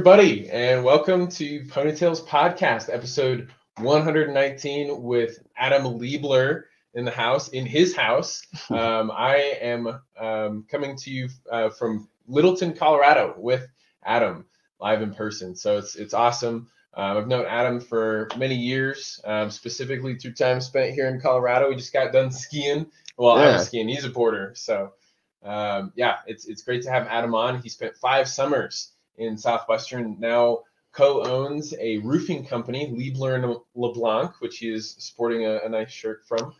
everybody, and welcome to Ponytails Podcast, episode 119 with Adam Liebler in the house, in his house. Um, I am um, coming to you uh, from Littleton, Colorado, with Adam live in person. So it's it's awesome. Um, I've known Adam for many years, um, specifically through time spent here in Colorado. We just got done skiing. Well, I Yeah. was skiing. He's a porter, so um, yeah, it's it's great to have Adam on. He spent five summers in Southwestern. Now co-owns a roofing company, Liebler and LeBlanc, which he is sporting a, a nice shirt from,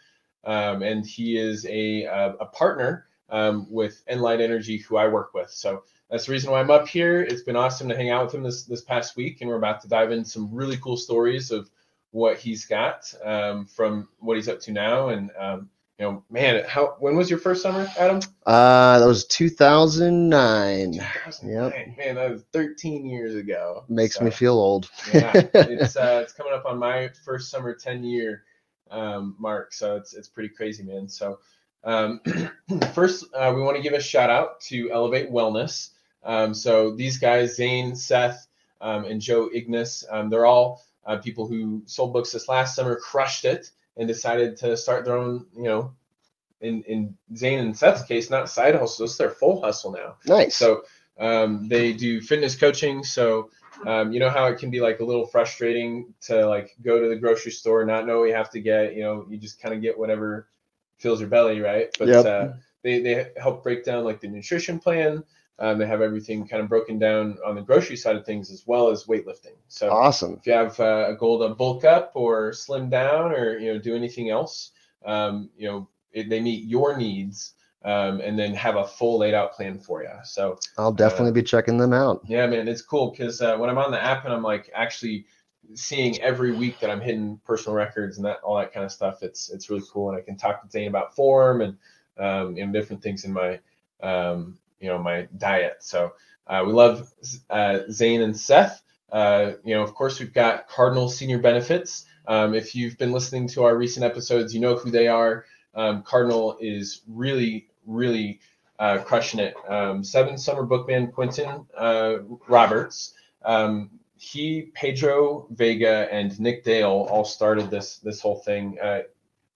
um, and he is a a, a partner um, with Enlight Energy, who I work with. So that's the reason why I'm up here. It's been awesome to hang out with him this this past week, and we're about to dive into some really cool stories of what he's got um, from what he's up to now. And um, you know, man, how when was your first summer, Adam? Uh, that was 2009. 2009. Man, that was 13 years ago. Makes So, me feel old. yeah, it's uh, it's coming up on my first summer 10 year um, mark, so it's it's pretty crazy, man. So um, first, uh, we want to give a shout out to Elevate Wellness. Um, so these guys, Zane, Seth, um, and Joe Ignis, um, they're all uh, people who sold books this last summer, crushed it, and decided to start their own, you know. In, in Zane and Seth's case, not side hustle, it's their full hustle now. nice. So um, they do fitness coaching. So um, you know how it can be like a little frustrating to like go to the grocery store, not know what you have to get. You know, you just kind of get whatever fills your belly, right? But Yep. uh, they they help break down like the nutrition plan. Um, they have everything kind of broken down on the grocery side of things as well as weightlifting. So awesome. if you have uh, a goal to bulk up or slim down or you know do anything else, um, you know it, they meet your needs um, and then have a full laid out plan for you. So I'll definitely be checking them out. yeah, man, it's cool because uh, when I'm on the app and I'm like actually seeing every week that I'm hitting personal records and that all that kind of stuff, it's it's really cool, and I can talk to Zane about form and um, and different things in my um, you know my diet. So uh, we love uh, Zane and Seth. Uh, you know, of course, we've got Cardinal Senior Benefits. Um, if you've been listening to our recent episodes, you know who they are. Um, Cardinal is really, really uh, crushing it. Um, seven Summer Bookman Quentin uh, Roberts. Um, he, Pedro Vega, and Nick Dale all started this this whole thing. Uh,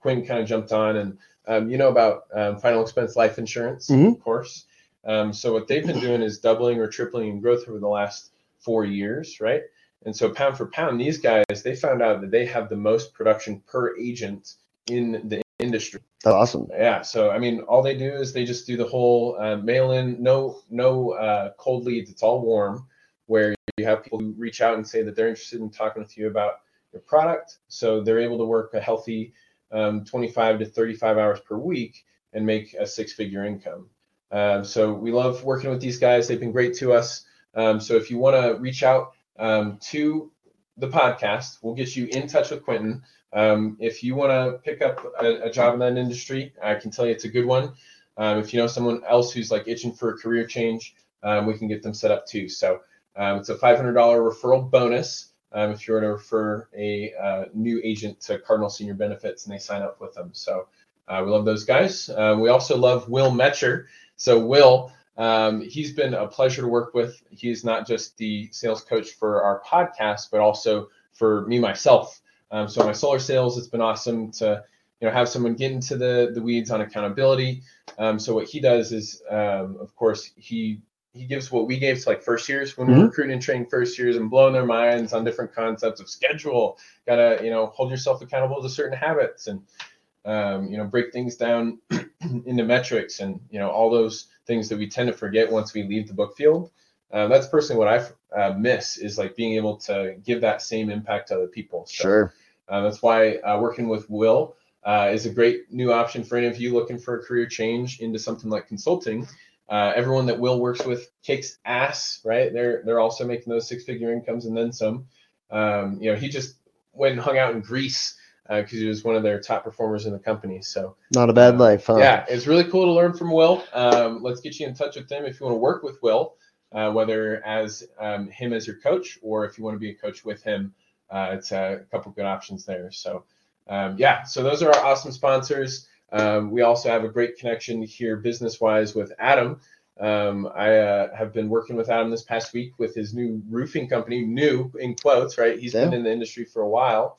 Quentin kind of jumped on, and um, you know about um, final expense life insurance, Mhm. of course. Um, so what they've been doing is doubling or tripling in growth over the last four years, right? And so pound for pound, these guys they found out that they have the most production per agent in the industry. That's awesome. Yeah. So I mean, all they do is they just do the whole uh, mail in, no no uh, cold leads. It's all warm, where you have people who reach out and say that they're interested in talking with you about your product. So they're able to work a healthy um, 25 to 35 hours per week and make a six figure income. Um, so we love working with these guys. They've been great to us. Um, so if you want to reach out um, to the podcast, we'll get you in touch with Quentin. Um, if you want to pick up a, a job in that industry, I can tell you it's a good one. Um, if you know someone else who's like itching for a career change, um, we can get them set up too. So it's a $500 referral bonus if you were to refer a uh, new agent to Cardinal Senior Benefits and they sign up with them. So uh, we love those guys. Uh, we also love Will Metcher. So Will, um, he's been a pleasure to work with. He's not just the sales coach for our podcast, but also for me myself. Um, so my solar sales, it's been awesome to you know have someone get into the the weeds on accountability. Um, so what he does is, um, of course, he he gives what we gave to like first years when we're Mhm. recruiting and training first years and blowing their minds on different concepts of schedule. Gotta you know hold yourself accountable to certain habits and um, you know break things down into metrics and you know all those things that we tend to forget once we leave the book field. Uh, that's personally what I uh, miss is like being able to give that same impact to other people. So, Sure. uh, that's why uh, working with Will uh, is a great new option for any of you looking for a career change into something like consulting. Uh, everyone that Will works with kicks ass, right? They're they're also making those six figure incomes and then some. Um, you know, he just went and hung out in Greece because he was one of their top performers in the company. So Not a bad uh, life, huh? yeah, it's really cool to learn from Will. Um, let's get you in touch with him if you want to work with Will, uh, whether as um, him as your coach or if you want to be a coach with him. Uh, it's a couple good options there. So um, yeah, so those are our awesome sponsors. Um, we also have a great connection here business wise with Adam. Um, I uh, have been working with Adam this past week with his new roofing company, new in quotes, right? He's been in the industry for a while.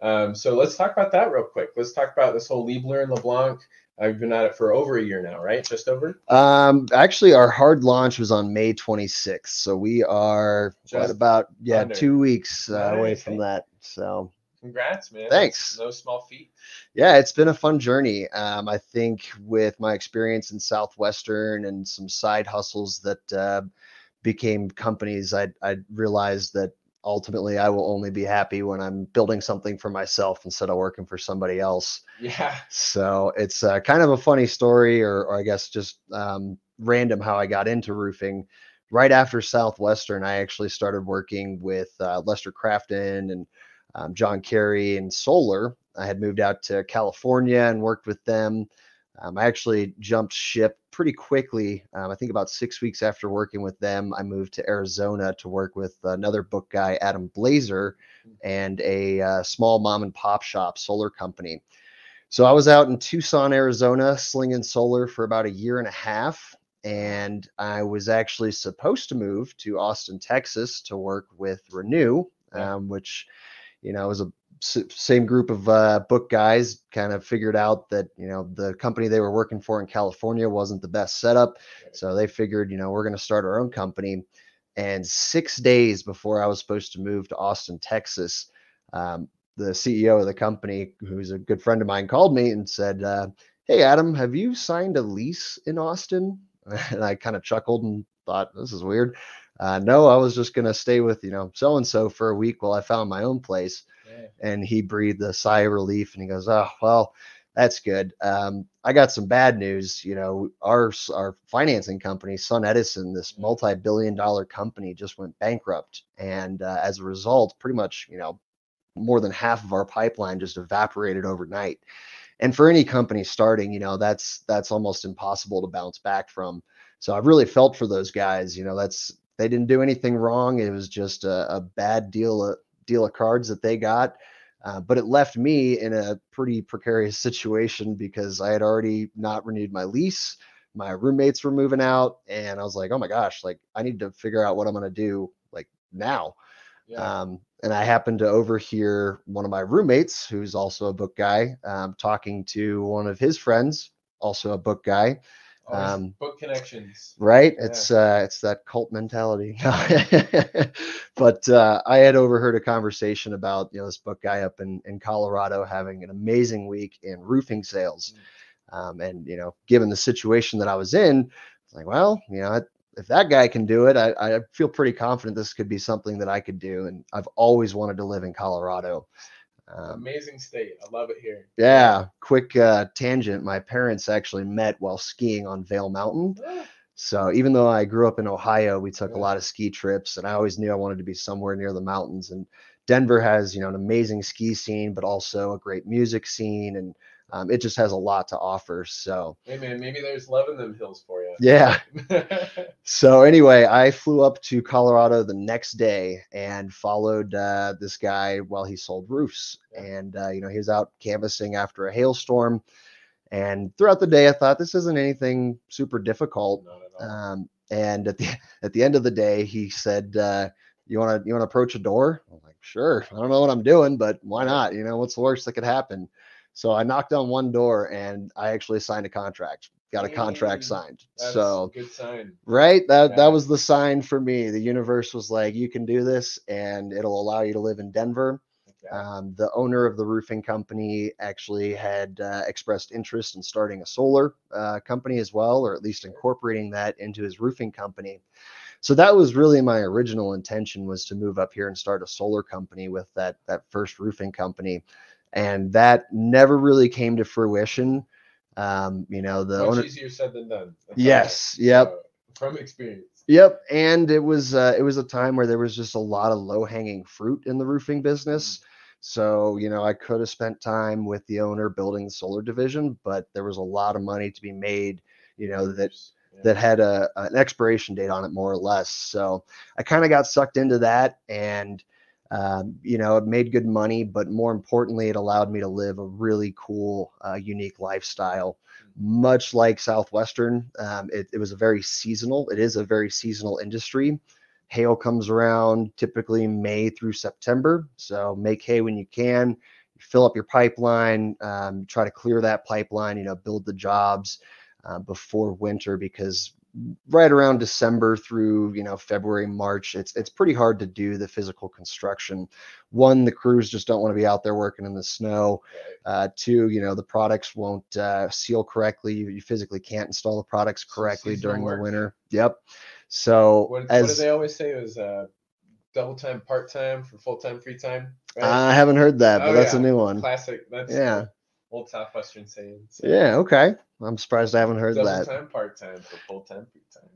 Um, so let's talk about that real quick. Let's talk about this whole Liebler and LeBlanc. I've been at it for over a year now, right? Just over. Um, actually, our hard launch was on May 26th, so we are Just about yeah under. two weeks uh, away from that. So Congrats, man. Thanks. That's No small feat. yeah, it's been a fun journey. Um, I think with my experience in Southwestern and some side hustles that uh, became companies, I I realized that ultimately I will only be happy when I'm building something for myself instead of working for somebody else. Yeah. So it's uh, kind of a funny story, or, or I guess just um, random how I got into roofing. Right after Southwestern, I actually started working with uh, Lester Crafton and um, John Kerry and Solar. I had moved out to California and worked with them. Um, I actually jumped ship pretty quickly. Um, I think about six weeks after working with them, I moved to Arizona to work with another book guy, Adam Blazer, and a uh, small mom and pop shop solar company. So I was out in Tucson, Arizona, slinging solar for about a year and a half. And I was actually supposed to move to Austin, Texas to work with Renew, um, which, you know, was a same group of uh, book guys kind of figured out that, you know, the company they were working for in California wasn't the best setup. So they figured, you know, we're going to start our own company. And six days before I was supposed to move to Austin, Texas, um, the CEO of the company, who's a good friend of mine, called me and said, uh, "Hey, Adam, have you signed a lease in Austin?" And I kind of chuckled and thought, "This is weird." Uh, no, I was just gonna stay with you know so and so for a week while I found my own place. And he breathed a sigh of relief and he goes, "Oh, well, that's good. Um, I got some bad news. You know, our our financing company, SunEdison, this multi-billion-dollar company, just went bankrupt, and uh, as a result, pretty much, you know, more than half of our pipeline just evaporated overnight. And for any company starting, you know, that's that's almost impossible to bounce back from. So I've really felt for those guys. You know, that's they didn't do anything wrong. It was just a, a bad deal of deal of cards that they got. Uh, but it left me in a pretty precarious situation because I had already not renewed my lease. My roommates were moving out, and I was like, "Oh my gosh! Like, I need to figure out what I'm going to do like now." Yeah. Um, and I happened to overhear one of my roommates, who's also a book guy, um, talking to one of his friends, also a book guy. Um, book connections. Right? Yeah. It's uh, it's that cult mentality. but uh, I had overheard a conversation about you know this book guy up in in Colorado having an amazing week in roofing sales, um, and you know given the situation that I was in, it's like well you know if that guy can do it, I, I feel pretty confident this could be something that I could do. And I've always wanted to live in Colorado. Um, Amazing state. I love it here. yeah, quick uh, tangent. My parents actually met while skiing on Vail Mountain. So even though I grew up in Ohio, we took a lot of ski trips, and I always knew I wanted to be somewhere near the mountains. And Denver has, you know, an amazing ski scene, but also a great music scene, and um, it just has a lot to offer. So Hey man, maybe there's love in them hills for you. yeah. So anyway, I flew up to Colorado the next day and followed uh, this guy while he sold roofs. Yeah. And uh, you know, he was out canvassing after a hailstorm. And throughout the day, I thought this isn't anything super difficult. Not at all. Um, and at the at the end of the day, he said, uh, "You want to you want to approach a door?" I'm like, "Sure. I don't know what I'm doing, but why not? You know, what's the worst that could happen?" So I knocked on one door, and I actually signed a contract. Got a contract signed. That's so a good sign. right that Yeah. that was the sign for me the universe was like you can do this and it'll allow you to live in denver Okay. um, the owner of the roofing company actually had uh, expressed interest in starting a solar uh, company as well or at least incorporating that into his roofing company so that was really my original intention was to move up here and start a solar company with that that first roofing company and that never really came to fruition um, you know the Much owner easier said than done. That's Yes, yep. So, from experience. Yep, and it was uh, it was a time where there was just a lot of low hanging fruit in the roofing business. So you know, I could have spent time with the owner building the solar division, but there was a lot of money to be made. You know that Yeah. that had a an expiration date on it more or less. So I kind of got sucked into that, and Um, you know, it made good money, but more importantly, it allowed me to live a really cool, uh, unique lifestyle. Much like Southwestern, um, it, it was a very seasonal. It is a very seasonal industry. Hail comes around typically May through September. So make hay when you can. Fill up your pipeline. Um, try to clear that pipeline. You know, build the jobs uh, before winter because right around December through you know February March it's it's pretty hard to do the physical construction. One the crews just don't want to be out there working in the snow. Uh, two you know the products won't uh, seal correctly. You, you, physically can't install the products correctly during work. the winter. Yep. So what, as, what do they always say? Is uh, double time part time for full time free time right? I haven't heard that but oh, that's yeah. a new one. Classic. That's yeah old Southwestern saying. So. Yeah, okay. I'm surprised I haven't heard that. time, part time, for full time, free time.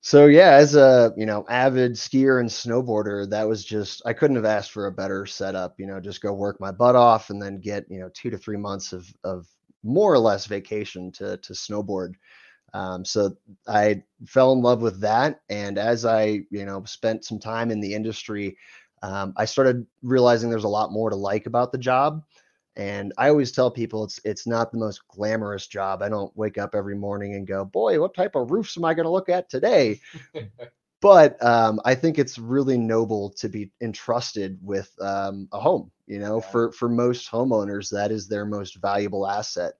So yeah, as a you know avid skier and snowboarder, that was just I couldn't have asked for a better setup. You know, just go work my butt off and then get you know two to three months of of more or less vacation to to snowboard. Um, so I fell in love with that, and as I you know spent some time in the industry, um, I started realizing there's a lot more to like about the job. And I always tell people it's it's not the most glamorous job. I don't wake up every morning and go, boy, what type of roofs am I going to look at today? but um, I think it's really noble to be entrusted with um, a home. You know, yeah. for for most homeowners, that is their most valuable asset.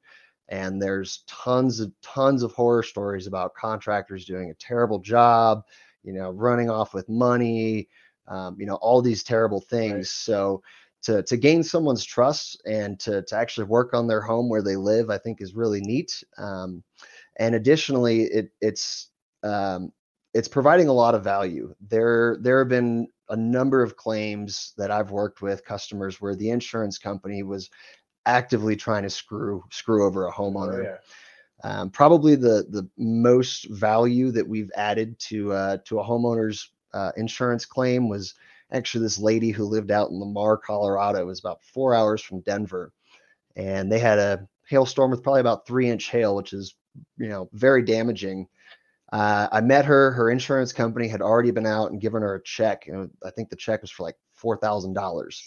And there's tons of tons of horror stories about contractors doing a terrible job, you know, running off with money, um, you know, all these terrible things. Right. So to to gain someone's trust and to to actually work on their home where they live, I think is really neat. Um, and additionally, it it's um, it's providing a lot of value. There there have been a number of claims that I've worked with customers where the insurance company was actively trying to screw screw over a oh, homeowner. Oh, yeah. Um, probably the the most value that we've added to uh, to a homeowner's uh, insurance claim was actually this lady who lived out in Lamar, Colorado. It was about four hours from Denver. And they had a hailstorm with probably about three inch hail, which is, you know, very damaging. Uh, I met her. Her insurance company had already been out and given her a check. Know, I think the check was for like four thousand dollars.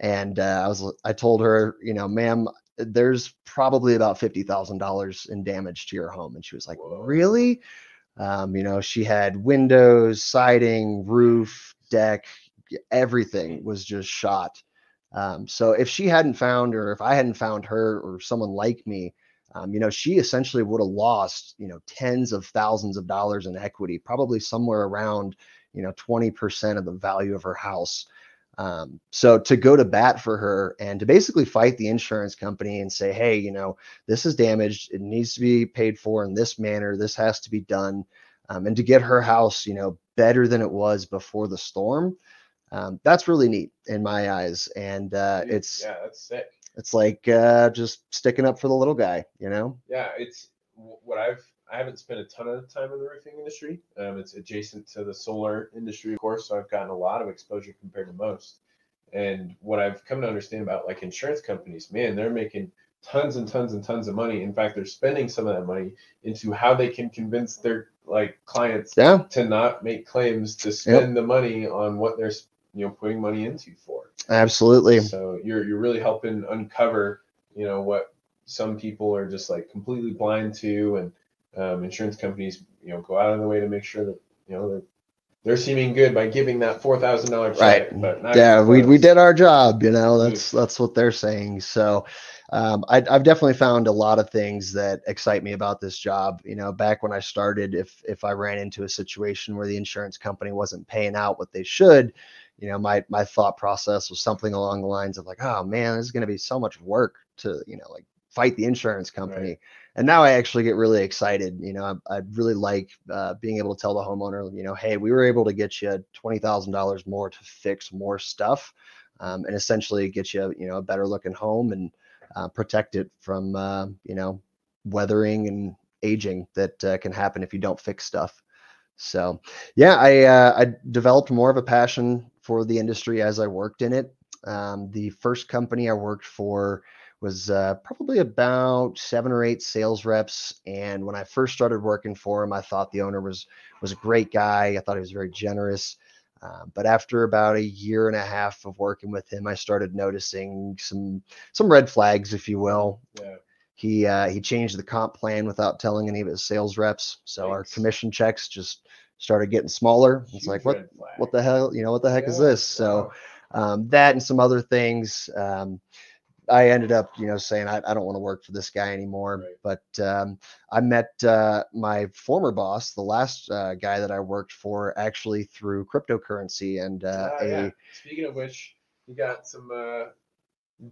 And uh, I was, I told her, you know, ma'am, there's probably about fifty thousand dollars in damage to your home. And she was like, Whoa. really? Um, you know, she had windows, siding, roof, deck, everything was just shot. Um, so if she hadn't found, or if I hadn't found her, or someone like me, um, you know, she essentially would have lost, you know, tens of thousands of dollars in equity, probably somewhere around, you know, 20% of the value of her house. Um, so to go to bat for her and to basically fight the insurance company and say, hey, you know, this is damaged. It needs to be paid for in this manner. This has to be done. Um, and to get her house, you know, better than it was before the storm um, that's really neat in my eyes and uh, it's yeah that's sick. it's like uh, just sticking up for the little guy you know? Yeah it's what i've i haven't spent a ton of time in the roofing industry. Um, it's adjacent to the solar industry of course so i've gotten a lot of exposure compared to most. And what i've come to understand about like insurance companies man they're making tons and tons and tons of money. In fact they're spending some of that money into how they can convince their like clients yeah. to not make claims to spend yep. the money on what they're you know putting money into for. Absolutely. So you're you're really helping uncover you know what some people are just like completely blind to, and um, insurance companies you know go out of the way to make sure that you know they're they're seeming good by giving that four thousand dollar check. Right. But yeah, we we did our job. You know, that's that's what they're saying. So. Um, I, I've definitely found a lot of things that excite me about this job. You know, back when I started, if if I ran into a situation where the insurance company wasn't paying out what they should, you know my my thought process was something along the lines of like oh man this is going to be so much work to you know like fight the insurance company right. and now i actually get really excited you know i, I really like uh, being able to tell the homeowner you know hey we were able to get you $20000 more to fix more stuff um, and essentially get you you know a better looking home and uh, protect it from uh, you know weathering and aging that uh, can happen if you don't fix stuff so, yeah, I uh, I developed more of a passion for the industry as I worked in it. Um, the first company I worked for was uh, probably about seven or eight sales reps, and when I first started working for him, I thought the owner was was a great guy. I thought he was very generous. Um, but after about a year and a half of working with him, I started noticing some some red flags, if you will. Yeah. He uh, he changed the comp plan without telling any of his sales reps, so our commission checks just started getting smaller. It's like what what the hell you know what the heck is this? So um, that and some other things. Um, I ended up, you know, saying I, I don't want to work for this guy anymore. Right. But um, I met uh, my former boss, the last uh, guy that I worked for, actually through cryptocurrency and uh, Ah, a yeah. Speaking of which, you got some uh,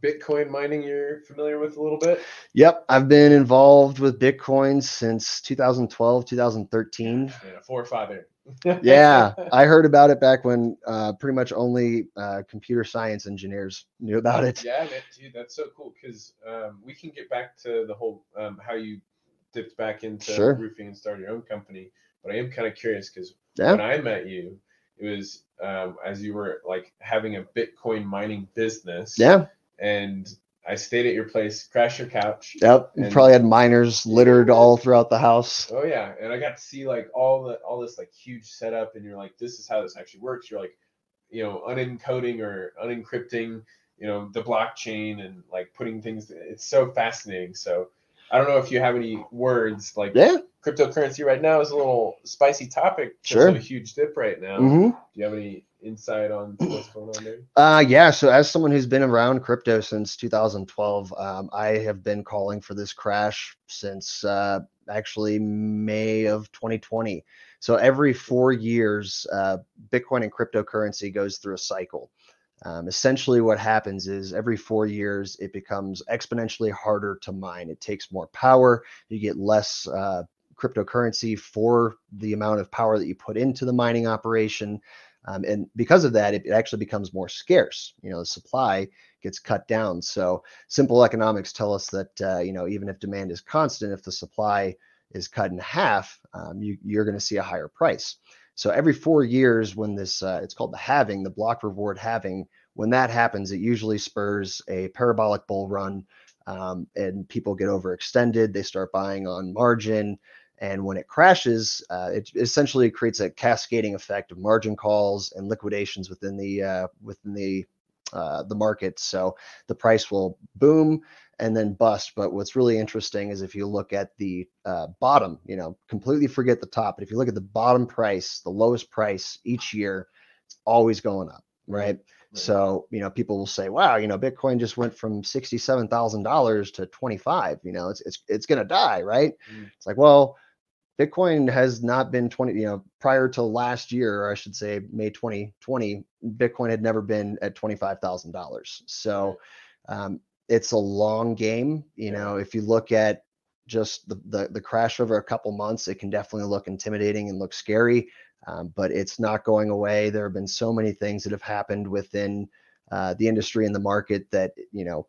Bitcoin mining you're familiar with a little bit. Yep, I've been involved with Bitcoin since 2012, 2013. Yeah, four or five. Yeah, I heard about it back when uh, pretty much only uh, computer science engineers knew about it. Yeah, man, dude, that's so cool because um, we can get back to the whole um, how you dipped back into Sure. roofing and started your own company. But I am kind of curious because Yeah. when I met you, it was um, as you were like having a Bitcoin mining business. Yeah, And I stayed at your place, crashed your couch. yep. You And- probably had miners littered all throughout the house. Oh yeah, and I got to see like all the all this like huge setup, and you're like, this is how this actually works. You're like, you know, unencoding or unencrypting, you know, the blockchain and like putting things. It's so fascinating. So I don't know if you have any words like Yeah. cryptocurrency right now is a little spicy topic. Sure. a huge dip right now. hmm Do you have any insight on what's going on there? Uh, yeah. So as someone who's been around crypto since 2012, um, I have been calling for this crash since uh, actually May of 2020. So every four years, uh, Bitcoin and cryptocurrency goes through a cycle. Um, essentially, what happens is every four years, it becomes exponentially harder to mine. It takes more power. You get less uh, cryptocurrency for the amount of power that you put into the mining operation. Um, and because of that, it, it actually becomes more scarce. You know, the supply gets cut down. So simple economics tell us that uh, you know even if demand is constant, if the supply is cut in half, um, you, you're going to see a higher price. So every four years, when this uh, it's called the halving, the block reward halving, when that happens, it usually spurs a parabolic bull run, um, and people get overextended. They start buying on margin. And when it crashes, uh, it essentially creates a cascading effect of margin calls and liquidations within the uh, within the uh, the market. So the price will boom and then bust. But what's really interesting is if you look at the uh, bottom, you know, completely forget the top. But if you look at the bottom price, the lowest price each year, it's always going up, right? So, you know, people will say, wow, you know, Bitcoin just went from $67,000 to 25, you know, it's, it's, it's going to die, right? Mm. It's like, well, Bitcoin has not been 20, you know, prior to last year, I should say May 2020, Bitcoin had never been at $25,000. So, um, it's a long game. You know, if you look at just the, the, the crash over a couple months, it can definitely look intimidating and look scary um, but it's not going away. There have been so many things that have happened within uh, the industry and the market that you know,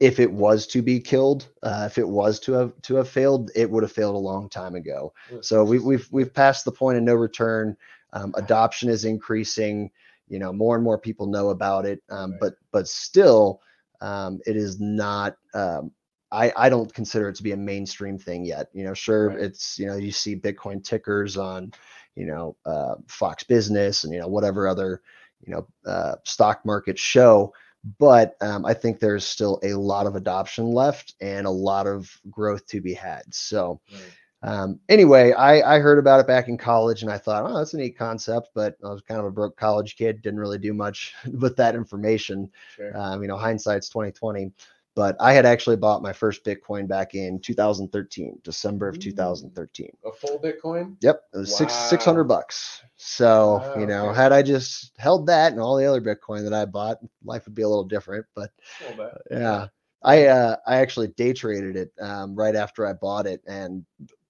if it was to be killed, uh, if it was to have to have failed, it would have failed a long time ago. So we, we've we've passed the point of no return. Um, adoption is increasing. You know, more and more people know about it, um, Right. but but still, um, it is not. Um, I, I don't consider it to be a mainstream thing yet. You know, sure, Right. it's you know you see Bitcoin tickers on you know uh, Fox Business and you know whatever other you know uh, stock market show. But um, I think there's still a lot of adoption left and a lot of growth to be had. So Right. um, anyway, I, I heard about it back in college and I thought, oh, that's a neat concept. But I was kind of a broke college kid, didn't really do much with that information. Sure. Um, you know, hindsight's 2020. But I had actually bought my first Bitcoin back in 2013, December of 2013. a full Bitcoin? Yep, it was six six hundred bucks. So Wow, you know, okay. had I just held that and all the other Bitcoin that I bought, life would be a little different. But little yeah, I uh, I actually day traded it um, right after I bought it, and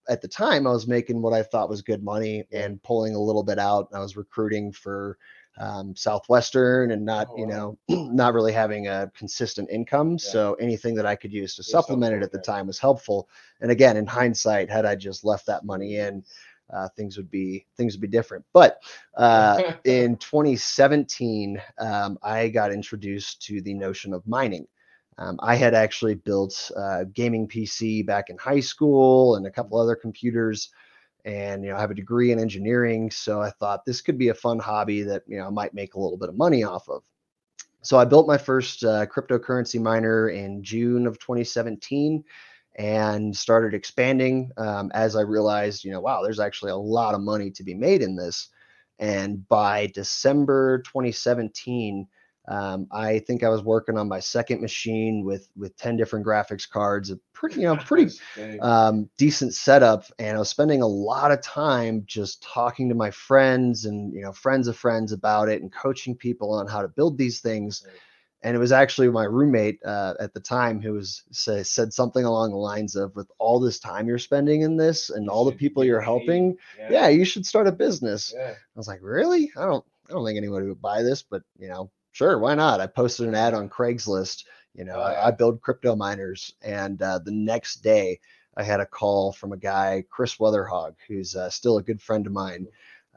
at the time I was making what I thought was good money and pulling a little bit out. I was recruiting for um, Southwestern and not Oh, you wow. know not really having a consistent income. Yeah. So anything that I could use to supplement it at the yeah. time was helpful. And again, in hindsight, had I just left that money in, uh, things would be things would be different. But uh, in 2017, um, I got introduced to the notion of mining. Um, I had actually built a gaming PC back in high school and a couple other computers and you know I have a degree in engineering, so I thought this could be a fun hobby that you know I might make a little bit of money off of. So I built my first uh, cryptocurrency miner in June of 2017 and started expanding um, as I realized, you know, wow, there's actually a lot of money to be made in this. And by December 2017, um, I think I was working on my second machine with with 10 different graphics cards, a pretty, you know, pretty um, decent setup. And I was spending a lot of time just talking to my friends and you know friends of friends about it and coaching people on how to build these things. And it was actually my roommate uh, at the time who was say, said something along the lines of, "With all this time you're spending in this and all the people you're helping, yeah. yeah, you should start a business." Yeah. I was like, "Really? I don't, I don't think anybody would buy this, but you know, sure, why not? I posted an ad on Craigslist. You know, I, I, build crypto miners, and uh, the next day I had a call from a guy, Chris Weatherhog, who's uh, still a good friend of mine.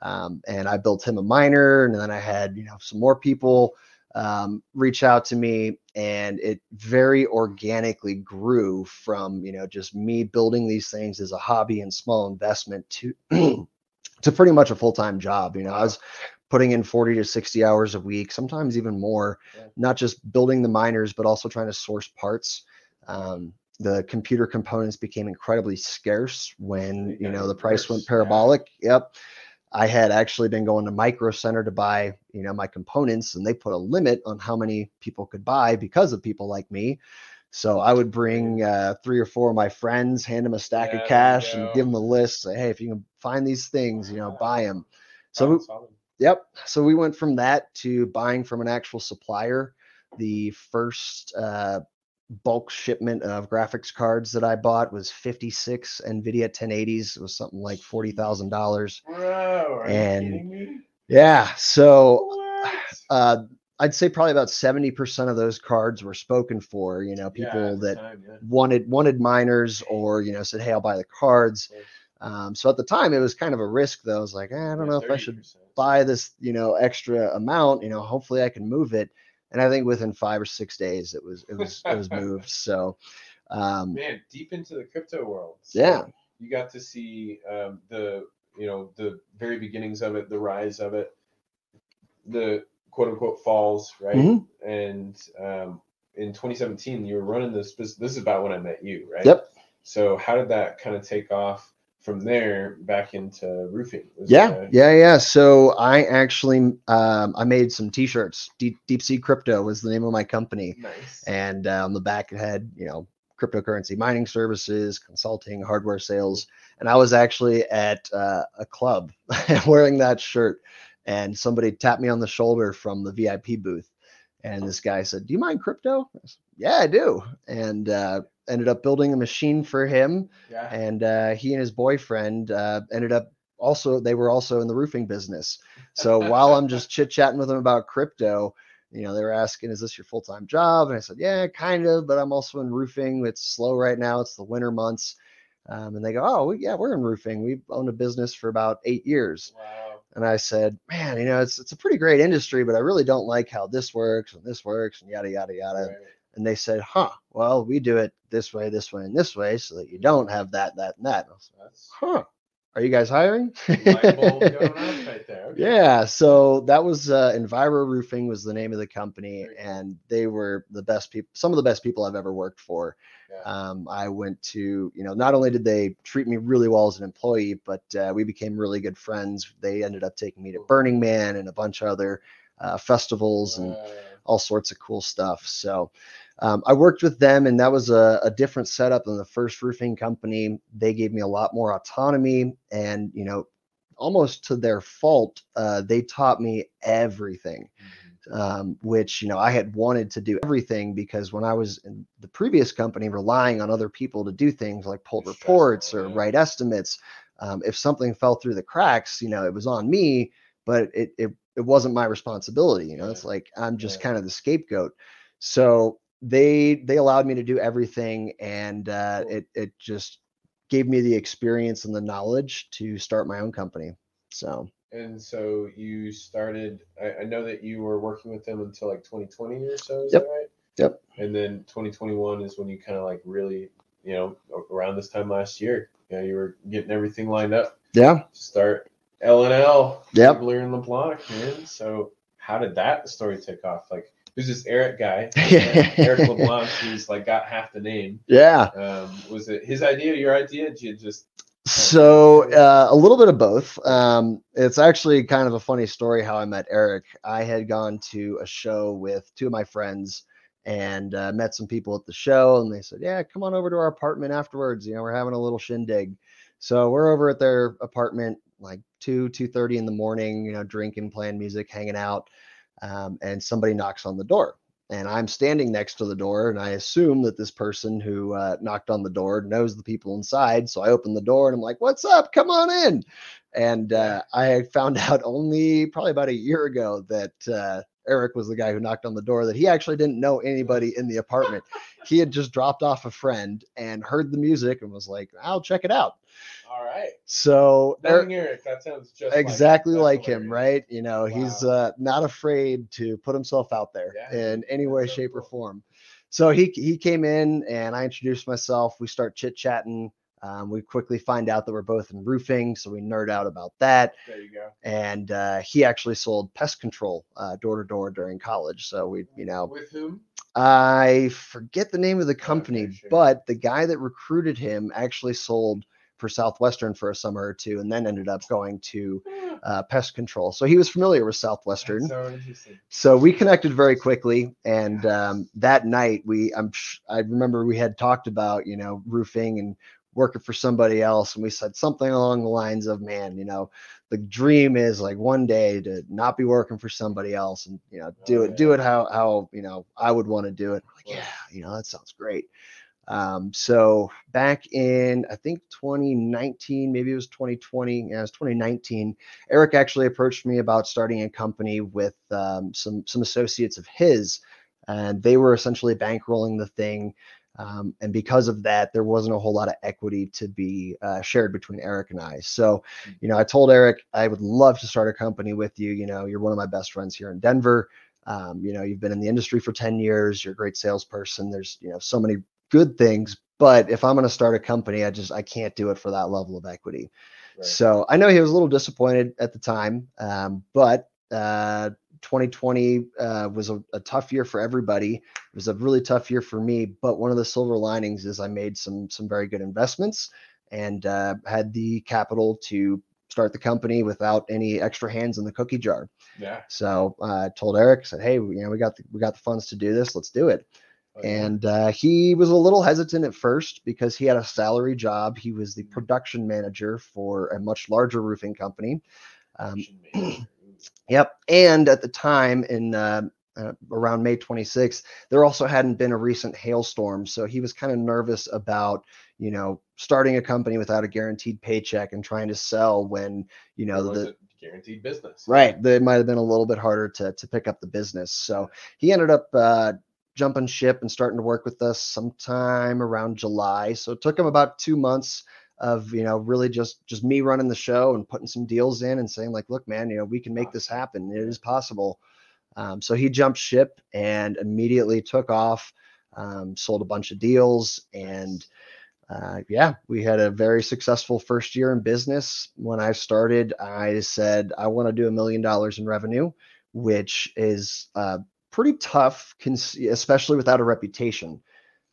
Um, and I built him a miner, and then I had you know some more people um, reach out to me, and it very organically grew from you know just me building these things as a hobby and small investment to to pretty much a full time job. You know, I was putting in 40 to 60 hours a week, sometimes even more, yeah. not just building the miners, but also trying to source parts. Um, the computer components became incredibly scarce when you know the price went parabolic. Yeah. Yep. I had actually been going to Micro Center to buy, you know, my components, and they put a limit on how many people could buy because of people like me. So I would bring uh, three or four of my friends, hand them a stack yeah, of cash, and give them a list. Say, hey, if you can find these things, you know, buy them. So Yep. So we went from that to buying from an actual supplier. The first uh, bulk shipment of graphics cards that I bought was 56 NVIDIA 1080s. It was something like forty thousand dollars. And yeah, so uh, I'd say probably about 70% of those cards were spoken for. You know, people yeah, that time, yeah. wanted wanted miners or you know said, "Hey, I'll buy the cards." Um, so at the time, it was kind of a risk, though. I was like, eh, I don't know if I should buy this, you know, extra amount. You know, hopefully I can move it. And I think within five or six days, it was it was it was moved. So, um, man, deep into the crypto world. So yeah, you got to see um, the you know the very beginnings of it, the rise of it, the quote unquote falls, right? Mm-hmm. And um, in 2017, you were running this. This is about when I met you, right? Yep. So how did that kind of take off? From there back into roofing. yeah, yeah, yeah. So I actually um, I made some T-shirts. Deep, Deep Sea Crypto was the name of my company. Nice. And uh, on the back it had you know cryptocurrency mining services, consulting, hardware sales, and I was actually at uh, a club wearing that shirt, and somebody tapped me on the shoulder from the VIP booth. And this guy said, "Do you mind crypto?" I said, yeah, I do. And uh, ended up building a machine for him. Yeah. And uh, he and his boyfriend uh, ended up also, they were also in the roofing business. So while I'm just chit chatting with them about crypto, you know, they were asking, is this your full time job? And I said, yeah, kind of, but I'm also in roofing. It's slow right now, it's the winter months. Um, and they go, oh, yeah, we're in roofing. We've owned a business for about eight years. Wow. And I said, man, you know, it's it's a pretty great industry, but I really don't like how this works and this works and yada yada yada. Right. And they said, huh, well, we do it this way, this way, and this way, so that you don't have that, that, and that. And I was like, huh. Are you guys hiring? right yeah. So that was uh, Enviro Roofing was the name of the company, and they were the best people, some of the best people I've ever worked for. Yeah. Um, I went to, you know, not only did they treat me really well as an employee, but uh, we became really good friends. They ended up taking me to Burning Man and a bunch of other uh, festivals and all sorts of cool stuff. So um, I worked with them, and that was a, a, different setup than the first roofing company. They gave me a lot more autonomy, and you know, almost to their fault, uh, they taught me everything. Mm-hmm. Um, which you know I had wanted to do everything because when I was in the previous company, relying on other people to do things like pull reports or write estimates, um, if something fell through the cracks, you know, it was on me, but it it it wasn't my responsibility. You know, it's like I'm just kind of the scapegoat. So they they allowed me to do everything, and uh, it it just gave me the experience and the knowledge to start my own company. So. And so you started. I, I know that you were working with them until like 2020 or so. Is yep. that right? Yep. And then 2021 is when you kind of like really, you know, around this time last year, you know, you were getting everything lined up. Yeah. To Start L and L. Yep. Learn the block, man. So how did that story take off? Like, who's this Eric guy? Eric LeBlanc, who's like got half the name. Yeah. Um, was it his idea, your idea? Did you just So uh, a little bit of both. Um, it's actually kind of a funny story how I met Eric. I had gone to a show with two of my friends and uh, met some people at the show, and they said, "Yeah, come on over to our apartment afterwards. You know, we're having a little shindig." So we're over at their apartment like two two thirty in the morning. You know, drinking, playing music, hanging out, um, and somebody knocks on the door and I'm standing next to the door, and I assume that this person who uh, knocked on the door knows the people inside. So I open the door, and I'm like, "What's up? Come on in." And uh, I found out only probably about a year ago that uh, Eric was the guy who knocked on the door. That he actually didn't know anybody in the apartment. he had just dropped off a friend and heard the music and was like, "I'll check it out." all right? So Eric- Eric, that sounds just exactly like, like him, right? You know, he's uh, not afraid to put himself out there Yeah, in any way, so shape, or form. So he he came in and I introduced myself. We start chit chatting. Um, we quickly find out that we're both in roofing, so we nerd out about that. There you go. And uh, he actually sold pest control uh, door to door during college. So we, you know, With whom? I forget the name of the company, sure. but the guy that recruited him actually sold for Southwestern for a summer or two, and then ended up going to uh, pest control. So he was familiar with Southwestern. So interesting. So we connected very quickly, and um, that night we, I'm, I remember we had talked about you know roofing and working for somebody else, and we said something along the lines of, "Man, you know, the dream is like one day to not be working for somebody else, and you know, do Oh, it, do it how how you know I would want to do it." Like, yeah, you know, that sounds great. Um, so back in I think 2019, maybe it was 2020, yeah, it was 2019. Eric actually approached me about starting a company with um, some some associates of his, and they were essentially bankrolling the thing. Um, and because of that, there wasn't a whole lot of equity to be uh, shared between Eric and I. So, you know, I told Eric I would love to start a company with you. You know, you're one of my best friends here in Denver. Um, you know, you've been in the industry for 10 years. You're a great salesperson. There's, you know, so many good things. But if I'm going to start a company, I just I can't do it for that level of equity. Right. So I know he was a little disappointed at the time, um, but uh, 2020 uh, was a, a tough year for everybody. It was a really tough year for me. But one of the silver linings is I made some some very good investments and uh, had the capital to start the company without any extra hands in the cookie jar. yeah. So uh, I told Eric, said, "Hey, you know, we got the, we got the funds to do this. Let's do it." Oh. And uh, he was a little hesitant at first because he had a salary job. He was the production manager for a much larger roofing company. Um. Yep. And at the time, in uh, uh, around May 26th, there also hadn't been a recent hailstorm, so he was kind of nervous about, you know, starting a company without a guaranteed paycheck and trying to sell when, you know, the guaranteed business. right, It might have been a little bit harder to to pick up the business. So he ended up uh, jumping ship and starting to work with us sometime around July. So it took him about two months of you know really just just me running the show and putting some deals in and saying like, look, man, you know we can make this happen. It is possible. Um, so he jumped ship and immediately took off, um, sold a bunch of deals, and uh, yeah, we had a very successful first year in business. When I started, I said I want to do a million dollars in revenue, which is uh, pretty tough, especially without a reputation.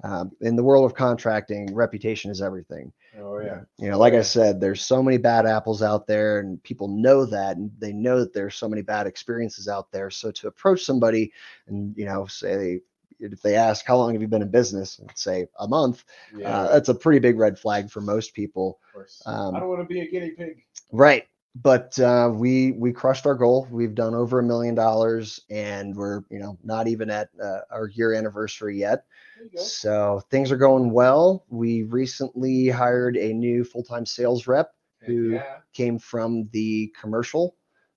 Um, in the world of contracting, reputation is everything. Oh yeah. You know, like I said, there's so many bad apples out there, and people know that, and they know that there's so many bad experiences out there. So to approach somebody and you know say if they ask how long have you been in business, and say a month, Yeah. uh, that's a pretty big red flag for most people. of course. um, I don't want to be a guinea pig. Right. But uh, we we crushed our goal. We've done over a million dollars, and we're you know not even at uh, our year anniversary yet. There you go. So things are going well. We recently hired a new full time sales rep who Yeah. came from the commercial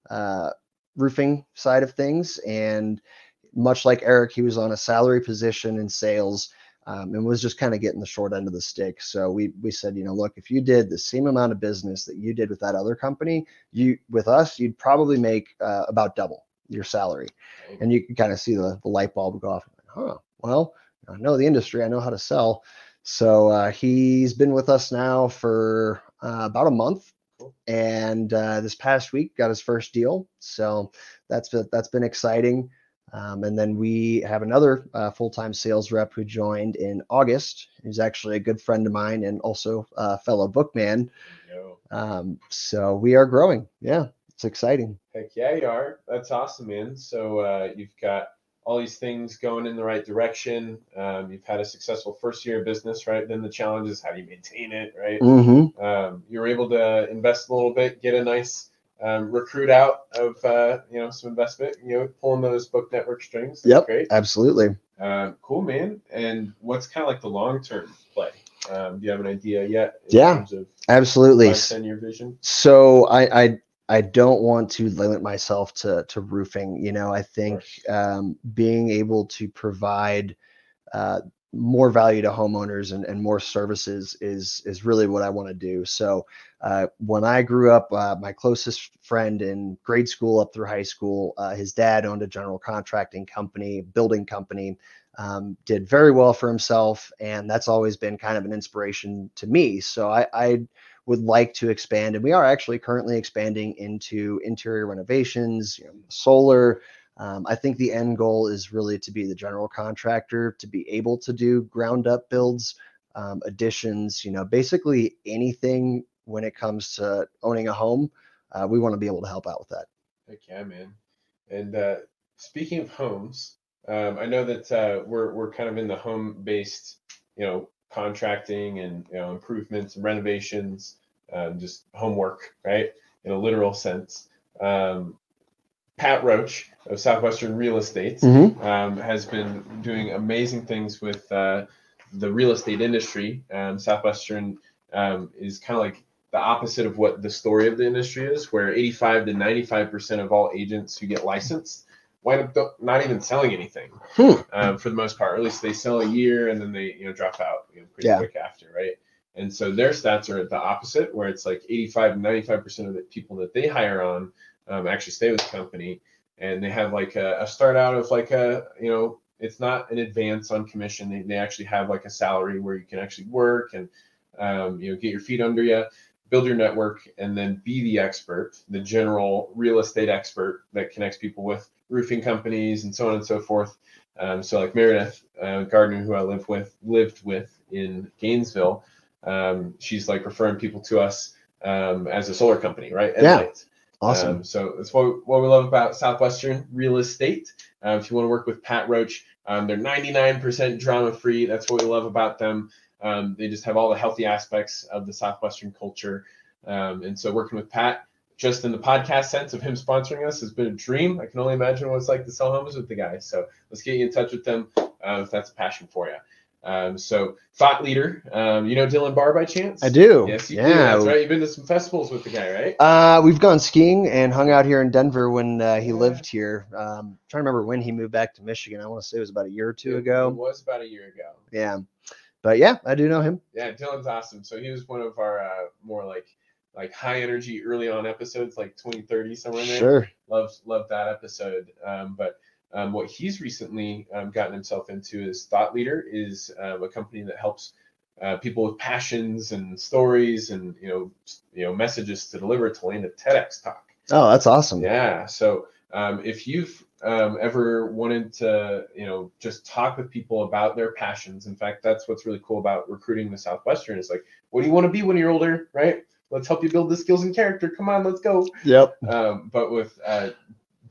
uh, roofing side of things, and much like Eric, he was on a salary position in sales. Um, and was just kind of getting the short end of the stick. So we we said, you know, look, if you did the same amount of business that you did with that other company, you with us, you'd probably make uh, about double your salary. And you can kind of see the, the light bulb go off. Huh. Well, I know the industry. I know how to sell. So uh, he's been with us now for uh, about a month, and uh, this past week got his first deal. So that's been, that's been exciting. Um, and then we have another uh, full-time sales rep who joined in August. He's actually a good friend of mine and also a fellow bookman. Um, so we are growing. Yeah, it's exciting. Heck yeah, you are. That's awesome, man. So uh, you've got all these things going in the right direction. Um, you've had a successful first year of business, right? Then the challenge is how do you maintain it, right? Mm-hmm. Um, you're able to invest a little bit, get a nice um, recruit out of uh, you know some investment, you know, pulling those book network strings. That's Yep. great. Absolutely. Um, cool, man. And what's kind of like the long term play? Um, do you have an idea yet? In Yeah. Terms of Absolutely. 10 year vision. So I, I I don't want to limit myself to to roofing. You know, I think um, being able to provide uh, more value to homeowners and, and more services is is really what I want to do. So uh, when I grew up, uh, my closest friend in grade school up through high school, uh, his dad owned a general contracting company, building company. Um, did very well for himself, and that's always been kind of an inspiration to me. So I, I would like to expand, and we are actually currently expanding into interior renovations, you know, solar. Um, I think the end goal is really to be the general contractor, to be able to do ground up builds, um, additions, you know, basically anything when it comes to owning a home. Uh, we want to be able to help out with that. Heck yeah, man. And uh, speaking of homes, um, I know that uh, we're we're kind of in the home based, you know, contracting and you know improvements and renovations, um, just homework, right? In a literal sense. Um, Pat Roach of Southwestern Real Estate Mm-hmm. um, has been doing amazing things with uh, the real estate industry. Um, Southwestern um, is kind of like the opposite of what the story of the industry is, where 85 to 95 percent of all agents who get licensed wind up not even selling anything Hmm. um, for the most part. Or at least they sell a year and then they you know drop out you know, pretty Yeah. quick after, right? And so their stats are the opposite, where it's like 85 to 95 percent of the people that they hire on um, actually stay with the company, and they have like a, a start out of like a you know it's not an advance on commission. They, they actually have like a salary where you can actually work and um, you know get your feet under you, build your network, and then be the expert, the general real estate expert that connects people with roofing companies and so on and so forth. Um, so like Meredith uh, Gardner, who I live with, lived with in Gainesville, um, she's like referring people to us um, as a solar company, right? Yeah. Awesome. Um, so that's what, what we love about Southwestern Real Estate. Uh, if you want to work with Pat Roach, um, they're 99% drama free. That's what we love about them. Um, they just have all the healthy aspects of the Southwestern culture. Um, and so working with Pat, just in the podcast sense of him sponsoring us, has been a dream. I can only imagine what it's like to sell homes with the guy. So let's get you in touch with them uh, if that's a passion for you. Um, so thought leader, um, you know Dylan Barr by chance? I do. Yes, you do. yeah. That's right. You've been to some festivals with the guy, right? Uh, we've gone skiing and hung out here in Denver when uh, he Yeah. lived here. Um, trying to remember when he moved back to Michigan. I want to say it was about a year or two It- It was about a year ago. Yeah, but yeah, I do know him. Yeah, Dylan's awesome. So he was one of our uh, more like like high energy early on episodes, like 2030 somewhere in there. Sure. Loved loved that episode. Um, but um, what he's recently um, gotten himself into is Thought Leader is um, a company that helps uh, people with passions and stories and you know you know messages to deliver to land a TEDx talk. Oh, that's awesome. Yeah. So um, if you've um, ever wanted to, you know, just talk with people about their passions, in fact, that's what's really cool about recruiting the Southwestern is like, what do you want to be when you're older, right? Let's help you build the skills and character. Come on, let's go. Yep. Um, but with uh,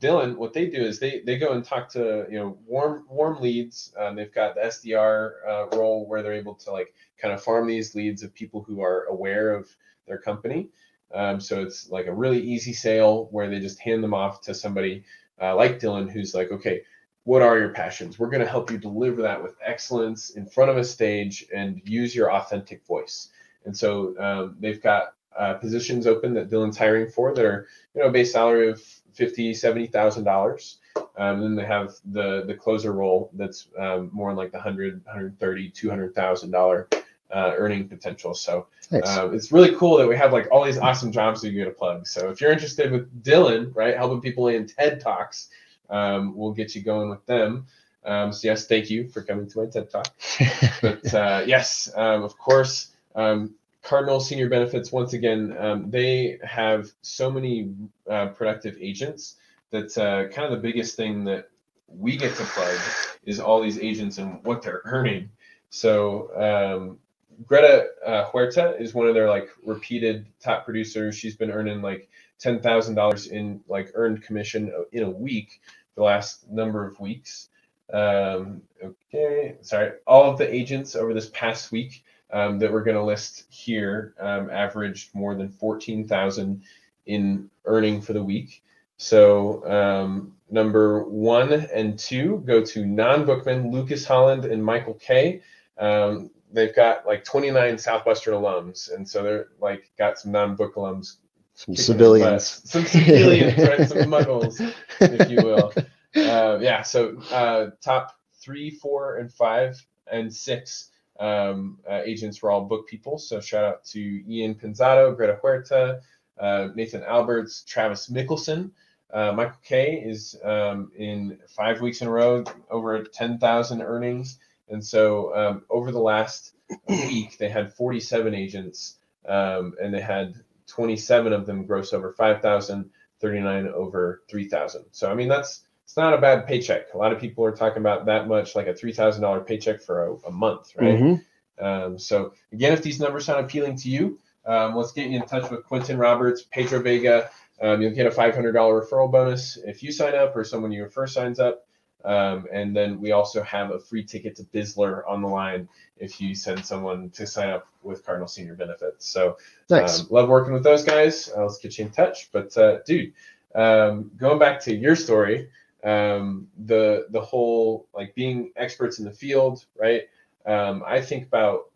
Dylan, what they do is they they go and talk to you know warm warm leads. Um, they've got the SDR uh, role where they're able to like kind of farm these leads of people who are aware of their company. Um, so it's like a really easy sale where they just hand them off to somebody uh, like Dylan who's like, okay, what are your passions? We're going to help you deliver that with excellence in front of a stage and use your authentic voice. And so um, they've got uh, positions open that Dylan's hiring for that are you know base salary of fifty, seventy thousand dollars. Um, then they have the the closer role that's um, more in like the 100, 130, 200,000 dollar uh, earning potential. So Nice. um, it's really cool that we have like all these awesome jobs that you get to plug. So if you're interested with Dylan, right, helping people in TED Talks, um, we'll get you going with them. Um, so yes, thank you for coming to my TED Talk. But uh, yes, um, of course, um, Cardinal Senior Benefits, once again, um, they have so many uh, productive agents that uh, kind of the biggest thing that we get to plug is all these agents and what they're earning. So um, Greta uh, Huerta is one of their like repeated top producers. She's been earning like ten thousand dollars in like earned commission in a week the last number of weeks. Um, okay, sorry. All of the agents over this past week um, that we're going to list here um, averaged more than fourteen thousand in earning for the week. So um, number one and two go to non-bookman Lucas Holland and Michael K. Um, they've got like 29 Southwestern alums, and so they're like got some non-book alums, some civilians, some civilians, right? Some muggles, if you will. Uh, yeah. So uh, top three, four, and five, and six um, uh, agents were all book people. So shout out to Ian Pinzado, Greta Huerta, uh, Nathan Alberts, Travis Mickelson. Uh, Michael K is um, in five weeks in a row over 10,000 earnings. And so um, over the last week, they had 47 agents um, and they had 27 of them gross over 5,000, 39 over 3,000. So, I mean, that's it's not a bad paycheck. A lot of people are talking about that much, like a $3,000 paycheck for a, a month, right? Mm-hmm. Um, so, again, if these numbers sound appealing to you, um, let's get you in touch with Quentin Roberts, Pedro Vega, um, you'll get a $500 referral bonus if you sign up or someone you refer signs up. Um, and then we also have a free ticket to Bizzler on the line if you send someone to sign up with Cardinal Senior Benefits. So nice. um, love working with those guys. Uh, let's get you in touch. But uh, dude, um, going back to your story, um, the the whole like being experts in the field, right? Um, I think about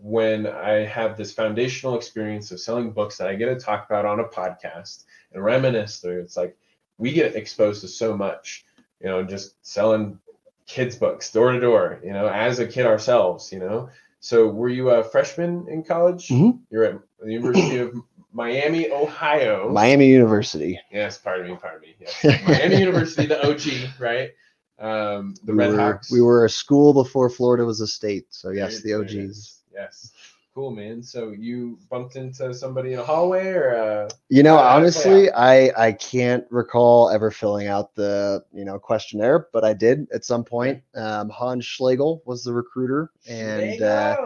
when I have this foundational experience of selling books that I get to talk about on a podcast and reminisce through. It's like we get exposed to so much, you know, just selling kids' books door to door, you know, as a kid ourselves, you know. So were you a freshman in college? Mm-hmm. You're at the University of Miami, Ohio. Miami University. Yes, pardon me, pardon me. Yes. Miami University, the OG, right? Um, the we Red were, Hawks. We were a school before Florida was a state. So yes, the OGs yes. Cool, man. So you bumped into somebody in a hallway, or uh, you know, honestly, I I can't recall ever filling out the you know questionnaire, but I did at some point. Um, Hans Schlegel was the recruiter, and uh,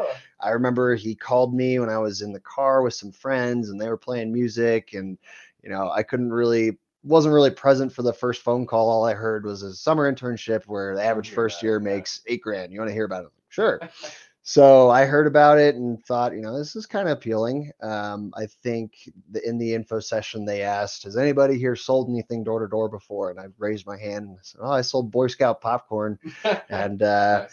I remember he called me when I was in the car with some friends, and they were playing music, and you know, I couldn't really wasn't really present for the first phone call. All I heard was a summer internship where the average first year makes eight grand. You want to hear about it? Sure. so I heard about it and thought, you know, this is kind of appealing. Um, I think the, in the info session they asked, "Has anybody here sold anything door to door before?" And I raised my hand and said, "Oh, I sold Boy Scout popcorn." and uh,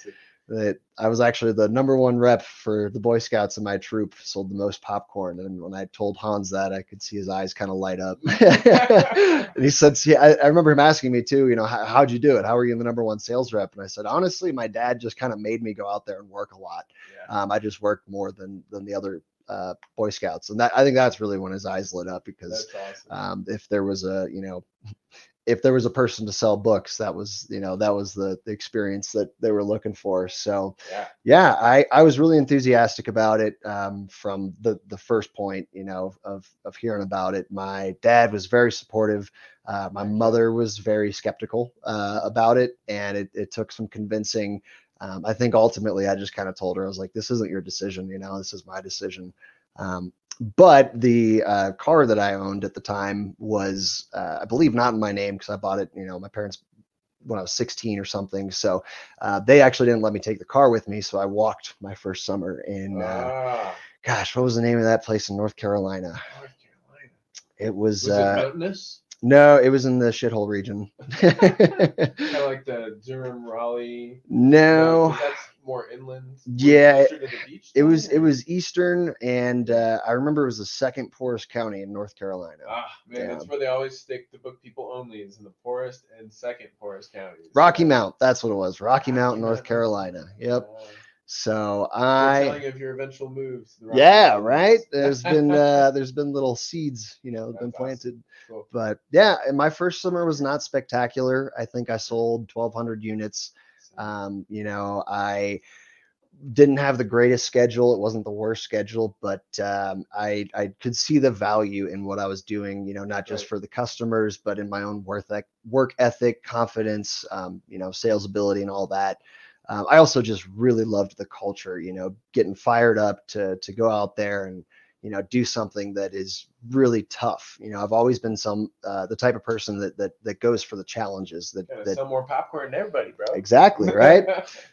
that I was actually the number one rep for the Boy Scouts in my troop, sold the most popcorn. And when I told Hans that, I could see his eyes kind of light up. and he said, "See, I, I, remember him asking me too. You know, how, how'd you do it? How were you the number one sales rep?" And I said, honestly, my dad just kind of made me go out there and work a lot. Yeah. Um, I just worked more than than the other uh, Boy Scouts, and that I think that's really when his eyes lit up because awesome. um, if there was a you know if there was a person to sell books, that was, you know, that was the, the experience that they were looking for. So yeah, yeah I, I was really enthusiastic about it um, from the, the first point, you know, of, of hearing about it. My dad was very supportive. Uh, my mother was very skeptical uh, about it. And it, it took some convincing. Um, I think ultimately I just kind of told her, I was like, this isn't your decision, you know, this is my decision. Um, but the uh, car that I owned at the time was, uh, I believe, not in my name because I bought it. You know, my parents when I was 16 or something. So uh, they actually didn't let me take the car with me. So I walked my first summer in. Uh, ah. Gosh, what was the name of that place in North Carolina? North Carolina. It was. was it mountainous? No, it was in the shithole region. kind of like the Durham, Raleigh. No, that's more inland. Yeah, it was it was eastern, and uh, I remember it was the second poorest county in North Carolina. Ah, man, that's where they always stick the book people only is in the poorest and second poorest counties. Rocky Mount, that's what it was. Rocky, Mount, North Carolina. Yep. Uh, so I telling of your eventual moves. Yeah, right. There's been uh, there's been little seeds, you know, That's been planted. Awesome. Cool. But yeah, and my first summer was not spectacular. I think I sold 1,200 units. Um, you know, I didn't have the greatest schedule. It wasn't the worst schedule, but um, I I could see the value in what I was doing. You know, not just Right. for the customers, but in my own work work ethic, confidence, um, you know, sales ability, and all that. Um, I also just really loved the culture. You know, getting fired up to to go out there and you know do something that is really tough. You know, I've always been some uh, the type of person that that that goes for the challenges. That Gotta that sell more popcorn to everybody, bro. exactly right.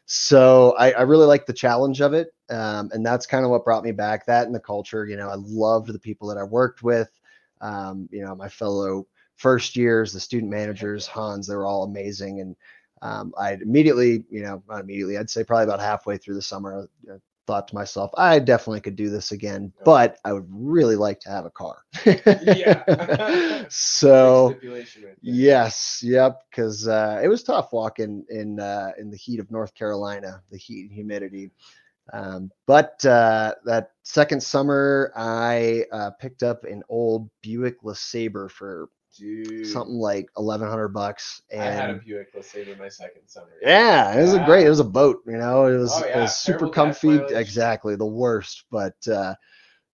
so I, I really like the challenge of it um, and that's kind of what brought me back that and the culture you know i loved the people that i worked with um, you know my fellow first years the student managers hans they were all amazing and um, i immediately you know not immediately i'd say probably about halfway through the summer I thought to myself i definitely could do this again but i would really like to have a car Yeah. so right. Yes, yep, because uh, it was tough walking in uh, in the heat of North Carolina, the heat and humidity. Um, but uh, that second summer, I uh, picked up an old Buick LeSabre for Dude. something like eleven hundred bucks, And I had a Buick LeSabre my second summer. yeah, it was a great. It was a boat, you know. It was, Oh, it was super comfy. Exactly, the worst, but uh,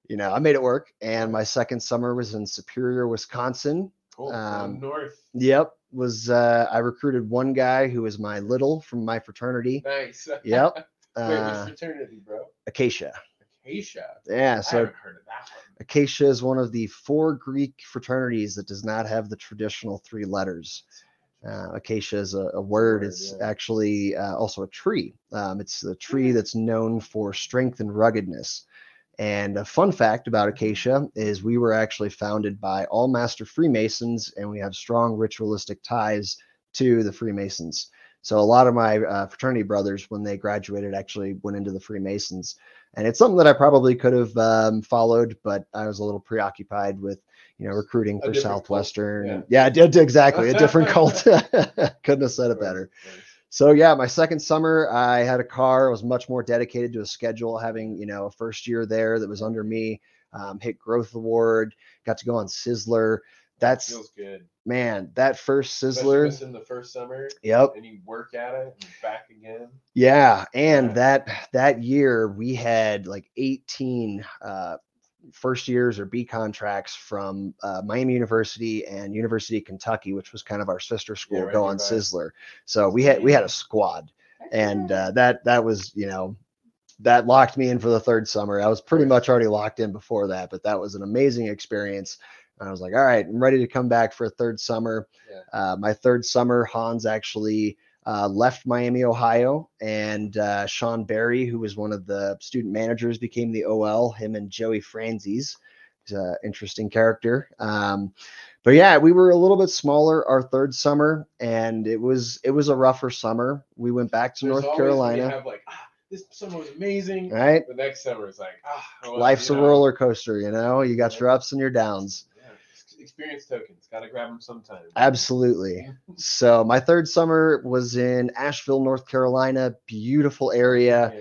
you know, I made it work. And my second summer was in Superior, Wisconsin. Cool. Um, north. Yep. Was uh I recruited one guy who was my little from my fraternity. Nice. Yep. Wait, Uh fraternity, bro? Acacia. Acacia. Yeah, I so haven't heard of that one. Acacia is one of the four Greek fraternities that does not have the traditional three letters. Uh, acacia is a, a word. word, It's yeah. actually uh, also a tree. Um, it's a tree that's known for strength and ruggedness. And a fun fact about Acacia is we were actually founded by all master Freemasons, and we have strong ritualistic ties to the Freemasons. So a lot of my uh, fraternity brothers, when they graduated, actually went into the Freemasons, and it's something that I probably could have um, followed, but I was a little preoccupied with, you know, recruiting for different cult, Southwestern. yeah. Yeah, did exactly a different cult. Couldn't have said it better. So yeah, my second summer, I had a car. I was much more dedicated to a schedule, having you know a first year there that was under me. Um, hit growth award, got to go on Sizzler. That's Feels good. man, that first Sizzler. in the first summer Yep. and you work at it and back again. Yeah, and Yeah. that that year we had like 18 uh, first years or B contracts from uh, Miami University and University of Kentucky, which was kind of our sister school, right go on nearby. Sizzler. So we had we had a squad, and uh, that that was you know that locked me in for the third summer. I was pretty much already locked in before that, but that was an amazing experience. And I was like, all right, I'm ready to come back for a third summer. Yeah. Uh, my third summer, Hans actually uh, left Miami, Ohio, and uh, Sean Barry, who was one of the student managers, became the OL. Him and Joey Franzese. He's an interesting character. Um, but yeah, we were a little bit smaller our third summer, and it was it was a rougher summer. We went back to There's North always when you Carolina. ah, this summer was amazing. Right? The next summer is like, ah, well, Life's a know, roller coaster, you know. You got your ups and your downs. Yeah, ex- experience tokens. Got to grab them sometime. Absolutely. So my third summer was in Asheville, North Carolina. Beautiful area.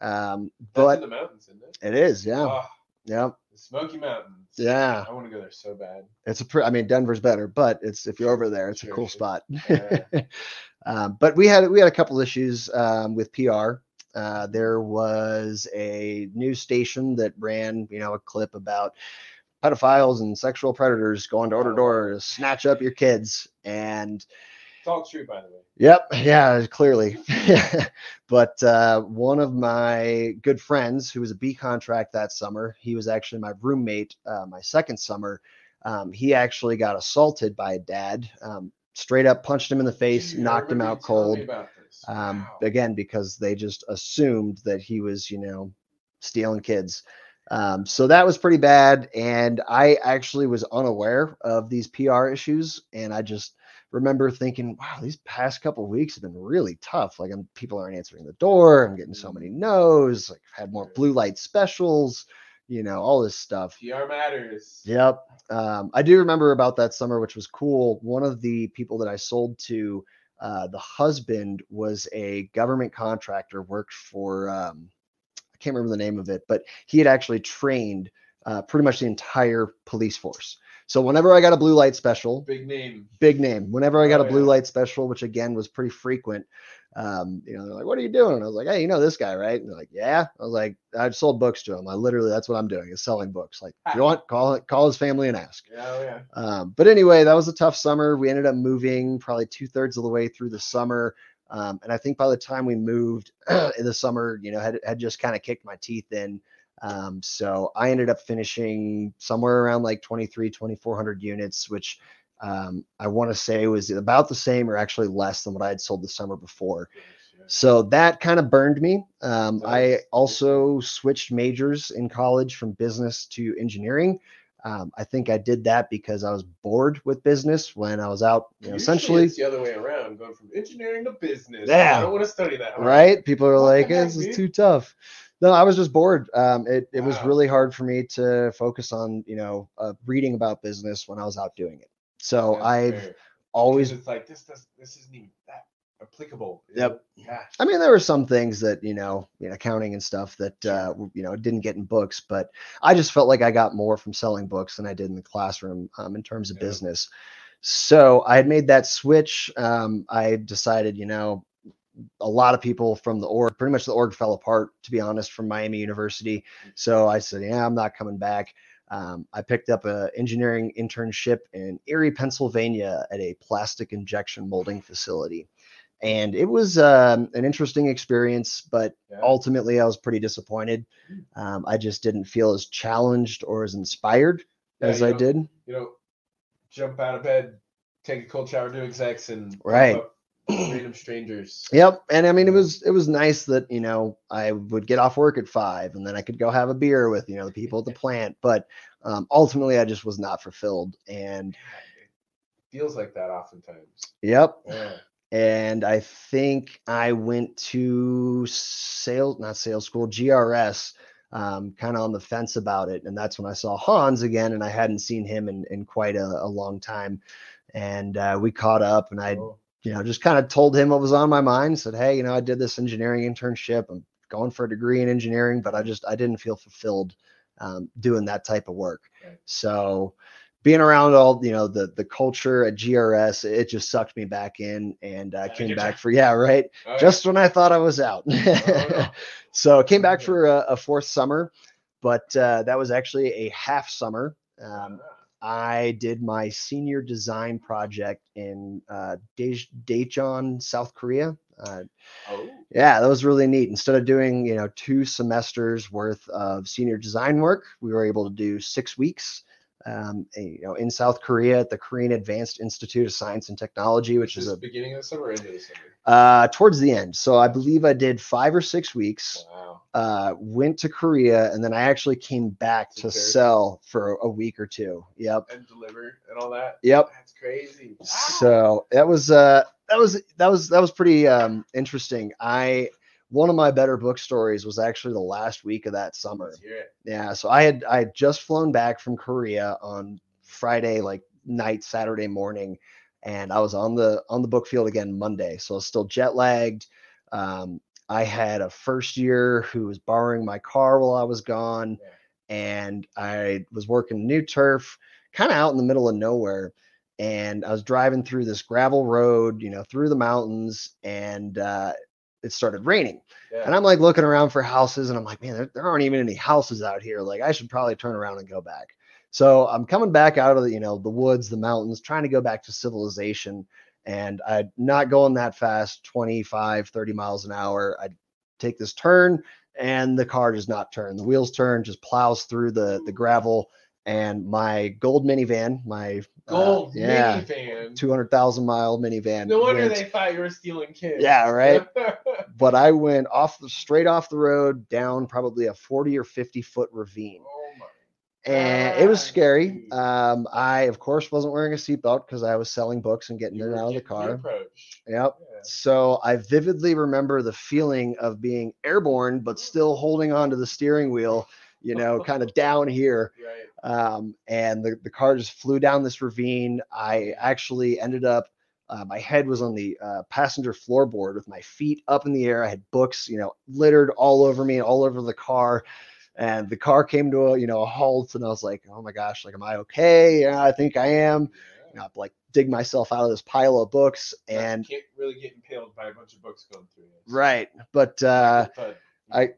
Um, but in the mountains, isn't it? it is, yeah, Ah, yep, the Smoky Mountains. yeah. I want to go there so bad. It's a pre- I mean, Denver's better, but it's if you're over there, it's a cool sure. spot. Yeah. um, but we had we had a couple issues um, with PR. Uh, there was a news station that ran, you know, a clip about pedophiles and sexual predators going door to door to snatch up your kids, and It's all true, by the way. Yep. Yeah, clearly. but uh, one of my good friends who was a B contract that summer, he was actually my roommate uh, my second summer. Um, he actually got assaulted by a dad, um, straight up punched him in the face, knocked him out you telling me cold. Um, Wow. Again, because they just assumed that he was, you know, stealing kids. Um, so that was pretty bad. And I actually was unaware of these PR issues. And I just remember thinking, wow, these past couple of weeks have been really tough. Like I'm, people aren't answering the door. I'm getting so many no's. Like I've had more blue light specials, you know, all this stuff. PR matters. Yep. Um, I do remember about that summer, which was cool. One of the people that I sold to, uh, the husband was a government contractor, worked for, um, I can't remember the name of it, but he had actually trained uh, pretty much the entire police force. So whenever I got a blue light special, Big name. big name. Whenever I got Oh, a blue yeah. light special, which again was pretty frequent, um, you know, they're like, "What are you doing?" And I was like, "Hey, you know this guy, right?" And they're like, "Yeah." I was like, "I've sold books to him. I literally, that's what I'm doing is selling books. Like, you want, call call his family and ask." Yeah, oh, yeah. Um, but anyway, that was a tough summer. We ended up moving probably two thirds of the way through the summer. Um, and I think by the time we moved in the summer, you know, had, had just kind of kicked my teeth in. Um, so I ended up finishing somewhere around like 23, 2400 units, which um, I want to say was about the same or actually less than what I had sold the summer before. So that kind of burned me. Um, I also switched majors in college from business to engineering. Um, I think I did that because I was bored with business when I was out, you know, essentially, it's the other way around, going from engineering to business. Yeah. I don't want to study that. hard. right? People are What like, heck, this is too tough. No, I was just bored. Um, it, it was really hard for me to focus on, you know, uh, reading about business when I was out doing it. So That's I've fair. always Because it's like this does this isn't even that applicable. Yep. know? Yeah. I mean, there were some things that you know, you know, accounting and stuff that uh, you know didn't get in books, but I just felt like I got more from selling books than I did in the classroom um, in terms of Yeah. business. So I had made that switch. Um, I decided, you know, a lot of people from the org, pretty much the org fell apart, to be honest, from Miami University. So I said, yeah, I'm not coming back. Um, I picked up a engineering internship in Erie, Pennsylvania, at a plastic injection molding facility and it was um, an interesting experience but Yeah. ultimately i was pretty disappointed um, i just didn't feel as challenged or as inspired Yeah, as i know, did You know, jump out of bed, take a cold shower, do execs, and Right. random strangers. yep and i mean it was it was nice that you know i would get off work at five and then i could go have a beer with you know the people at the plant but um, ultimately i just was not fulfilled and it feels like that oftentimes. yep Yeah. And I think I went to sales, not sales school, GRS, um, kind of on the fence about it. And that's when I saw Hans again, and I hadn't seen him in, in quite a, a long time. And uh, we caught up, and I, Oh, you know, just kind of told him what was on my mind. Said, hey, you know, I did this engineering internship. I'm going for a degree in engineering, but I just I didn't feel fulfilled um, doing that type of work. Right. So being around all you know the the culture at GRS, it just sucked me back in, and uh, came back for yeah, right. oh, yeah. Just when I thought I was out. no. so came back for a, a fourth summer, but uh, that was actually a half summer. Um, Ah, I did my senior design project in uh, Daejeon, South Korea. Uh, oh, yeah, that was really neat. Instead of doing, you know, two semesters worth of senior design work, we were able to do six weeks. Um, you know, in South Korea at the Korean Advanced Institute of Science and Technology, which is this a beginning of the summer, or end of the summer. uh, towards the end. So I believe I did five or six weeks. Wow. Uh, went to Korea, and then I actually came back to sell for a week or two. Yep, And deliver and all that. yep. That's crazy. Wow. So that was uh that was that was that was pretty um interesting. I one of my better book stories was actually the last week of that summer. Let's hear it. Yeah, so I had I had just flown back from Korea on Friday like night Saturday morning and I was on the on the book field again Monday. So I was still jet lagged. Um I had a first year who was borrowing my car while I was gone Yeah. and I was working new turf kind of out in the middle of nowhere and I was driving through this gravel road, you know, through the mountains and uh it started raining. Yeah. And I'm like looking around for houses, and I'm like, man, there, there aren't even any houses out here. Like, I should probably turn around and go back. So I'm coming back out of the, you know, the woods, the mountains, trying to go back to civilization. And I'm not going that fast, 25, 30 miles an hour. I take this turn, and the car does not turn. The wheels turn, just plows through the the gravel. And my gold minivan, my uh, Gold yeah, minivan. 200,000 mile minivan. No wonder went- they thought you were stealing kids. Yeah, right. but I went off the straight off the road down probably a 40 or 50 foot ravine. oh my. And it was scary. Um, I, of course, wasn't wearing a seatbelt because I was selling books and getting You in and out of the car. Yep. Yeah. So I vividly remember the feeling of being airborne, but still holding on to the steering wheel, you know, kind of down here. Right. Um, and the, the car just flew down this ravine. I actually ended up, uh, my head was on the uh, passenger floorboard with my feet up in the air. I had books, you know, littered all over me, all over the car. and the car came to a you know a halt, and I was like, oh my gosh, like am I okay? Yeah, I think I am. You know, like dig myself out of this pile of books, and can't really get impaled by a bunch of books going through you. right, but uh, Thud. I-.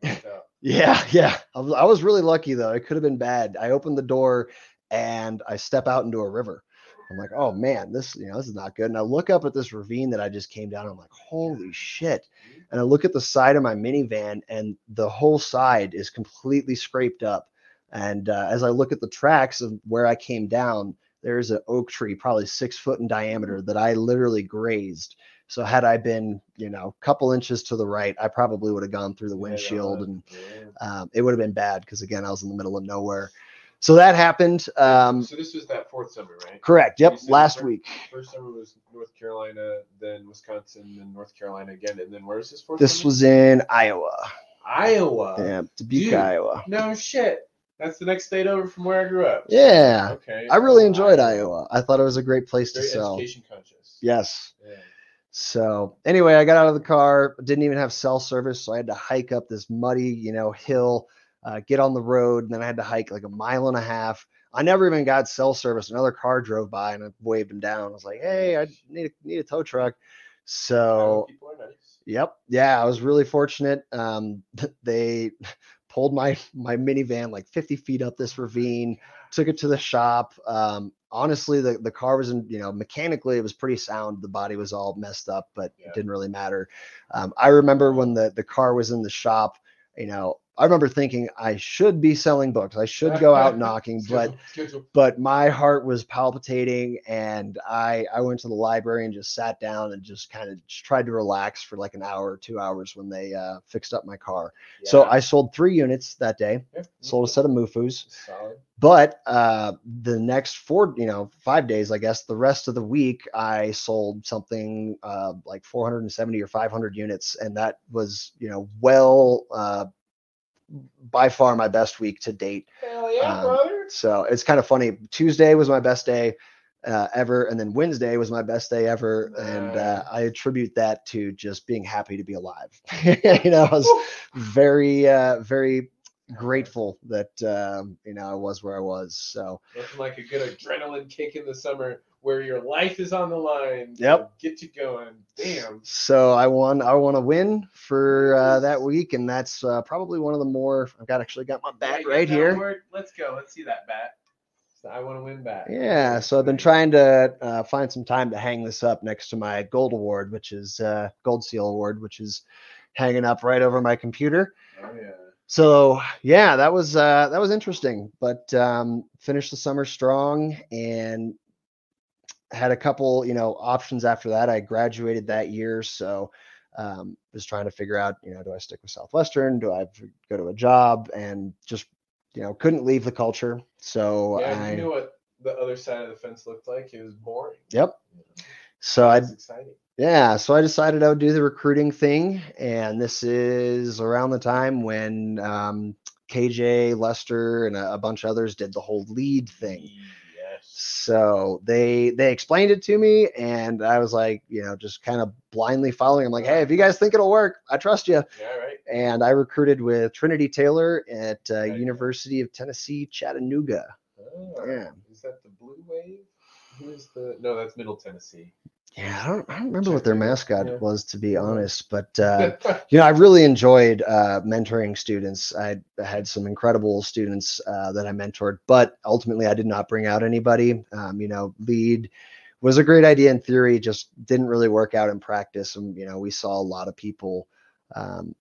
Yeah, yeah. I was, I was really lucky though. It could have been bad. I opened the door and I step out into a river. I'm like, oh man, this you know this is not good. And I look up at this ravine that I just came down. I'm like, holy shit! And I look at the side of my minivan, and the whole side is completely scraped up. And uh, as I look at the tracks of where I came down, there's an oak tree, probably six foot in diameter, that I literally grazed. So had I been, you know, a couple inches to the right, I probably would have gone through the Yeah, windshield and um, it would have been bad because again I was in the middle of nowhere. So that happened. Um, so this was that fourth summer, right? correct. Yep. Last week. First summer was North Carolina, then Wisconsin, then North Carolina again, and then where's this fourth? This summer? was in Iowa. Iowa. Yeah, Dubuque, dude. Iowa. No shit. That's the next state over from where I grew up. Yeah. Okay. I really enjoyed Iowa. I thought it was a great place to sell. education conscious. Yes. Yeah. So anyway, I got out of the car. Didn't even have cell service, so I had to hike up this muddy, you know, hill, uh, get on the road, and then I had to hike like a mile and a half. I never even got cell service. Another car drove by, and I waved him down. I was like, "Hey, I need a, need a tow truck." So nice. Yep. Yeah, I was really fortunate. Um, they pulled my my minivan like 50 feet up this ravine, took it to the shop. Um, honestly, the the car was in, you know, mechanically it was pretty sound. The body was all messed up, but Yeah. it didn't really matter. Um, I remember when the the car was in the shop, you know, I remember thinking I should be selling books. I should go out knocking, but but my heart was palpitating and I I went to the library and just sat down and just kind of tried to relax for like an hour or two hours when they uh, fixed up my car. So I sold three units that day, Yeah. sold a set of Mufus, but uh, the next four, you know, five days, I guess, the rest of the week, I sold something uh, like 470 or 500 units, and that was, you know, well, uh, by far my best week to date. Hell yeah, Um, brother. So it's kind of funny. Tuesday was my best day uh, ever, and then Wednesday was my best day ever, and uh, I attribute that to just being happy to be alive. you know, I was very, uh, very grateful that um, you know I was where I was. So Nothing like a good adrenaline kick in the summer where your life is on the line. Yep. Get you going. Damn. so I won. I want to win for uh, that week, and that's uh, probably one of the more. I've got actually got my bat Yeah, right here. award. Let's go. Let's see that bat. So I want to win bat. Yeah, so I've been trying to uh, find some time to hang this up next to my gold award, which is uh, gold seal award, which is hanging up right over my computer. Oh yeah. So yeah, that was uh, that was interesting, but um, finished the summer strong and had a couple, you know, options after that. I graduated that year, so um, was trying to figure out, you know, do I stick with Southwestern? Do I go to a job? And just, you know, couldn't leave the culture. So Yeah, I, you knew what the other side of the fence looked like. It was boring. yep. So I. Yeah, so I decided I would do the recruiting thing, and this is around the time when um, KJ, Lester, and a, a bunch of others did the whole lead thing. So they they explained it to me, and I was like, you know, just kind of blindly following. I'm like, hey, if you guys think it'll work, I trust you. Yeah, right. And I recruited with Trinity Taylor at uh, Okay. University of Tennessee, Chattanooga. Oh, Yeah. Is that the Blue Wave? Who's the? No, that's Middle Tennessee. Yeah, I don't, I don't remember what their mascot yeah. was, to be honest, but. Uh, you know i really enjoyed uh, mentoring students i had some incredible students uh, that i mentored but ultimately i did not bring out anybody um, you know lead was a great idea in theory just didn't really work out in practice and you know we saw a lot of people um,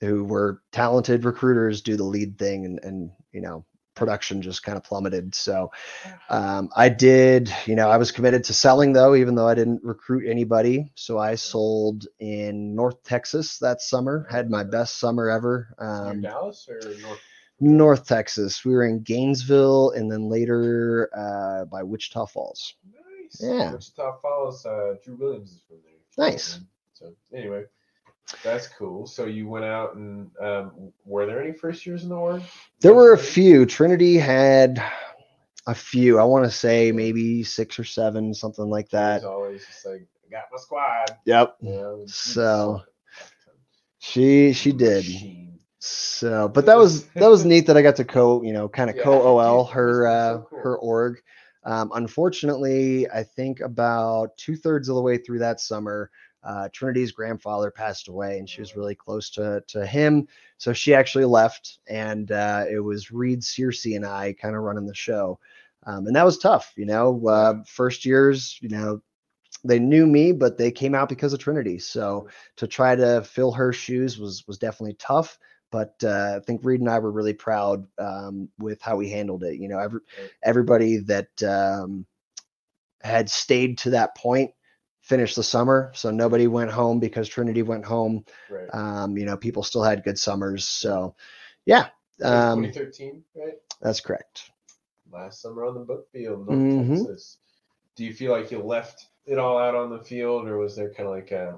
who were talented recruiters do the lead thing and, and you know production just kind of plummeted so um, I did, you know, I was committed to selling though, even though I didn't recruit anybody. So I sold in North Texas that summer, had my best summer ever. Um, Dallas or North? North Texas. We were in Gainesville and then later uh, by Wichita Falls. Nice. Yeah. Wichita Falls. Uh, Drew Williams is from there. Nice. So anyway, that's cool. So you went out and um, were there any first years in the org? There were a few. Trinity had a few. I want to say maybe six or seven, something like that. It's always just like I got my squad. Yep. You know, So, She she did. So, but that was that was neat that I got to co, you know, kind of Yeah, co OL her uh, so cool. her org. Um, unfortunately, I think about two thirds of the way through that summer, uh, Trinity's grandfather passed away, and she was really close to to him. So she actually left, and uh, it was Reed Searcy and I kind of running the show, um, and that was tough. You know, uh, first years, you know, they knew me, but they came out because of Trinity. So to try to fill her shoes was was definitely tough. But uh, I think Reed and I were really proud um, with how we handled it. You know, every, everybody that um, had stayed to that point finished the summer. So nobody went home because Trinity went home. Right. Um, you know, people still had good summers. So yeah, um, 2013, right? that's correct. Last summer on the book field, North Mhm. Texas. Do you feel like you left it all out on the field, or was there kind of like a?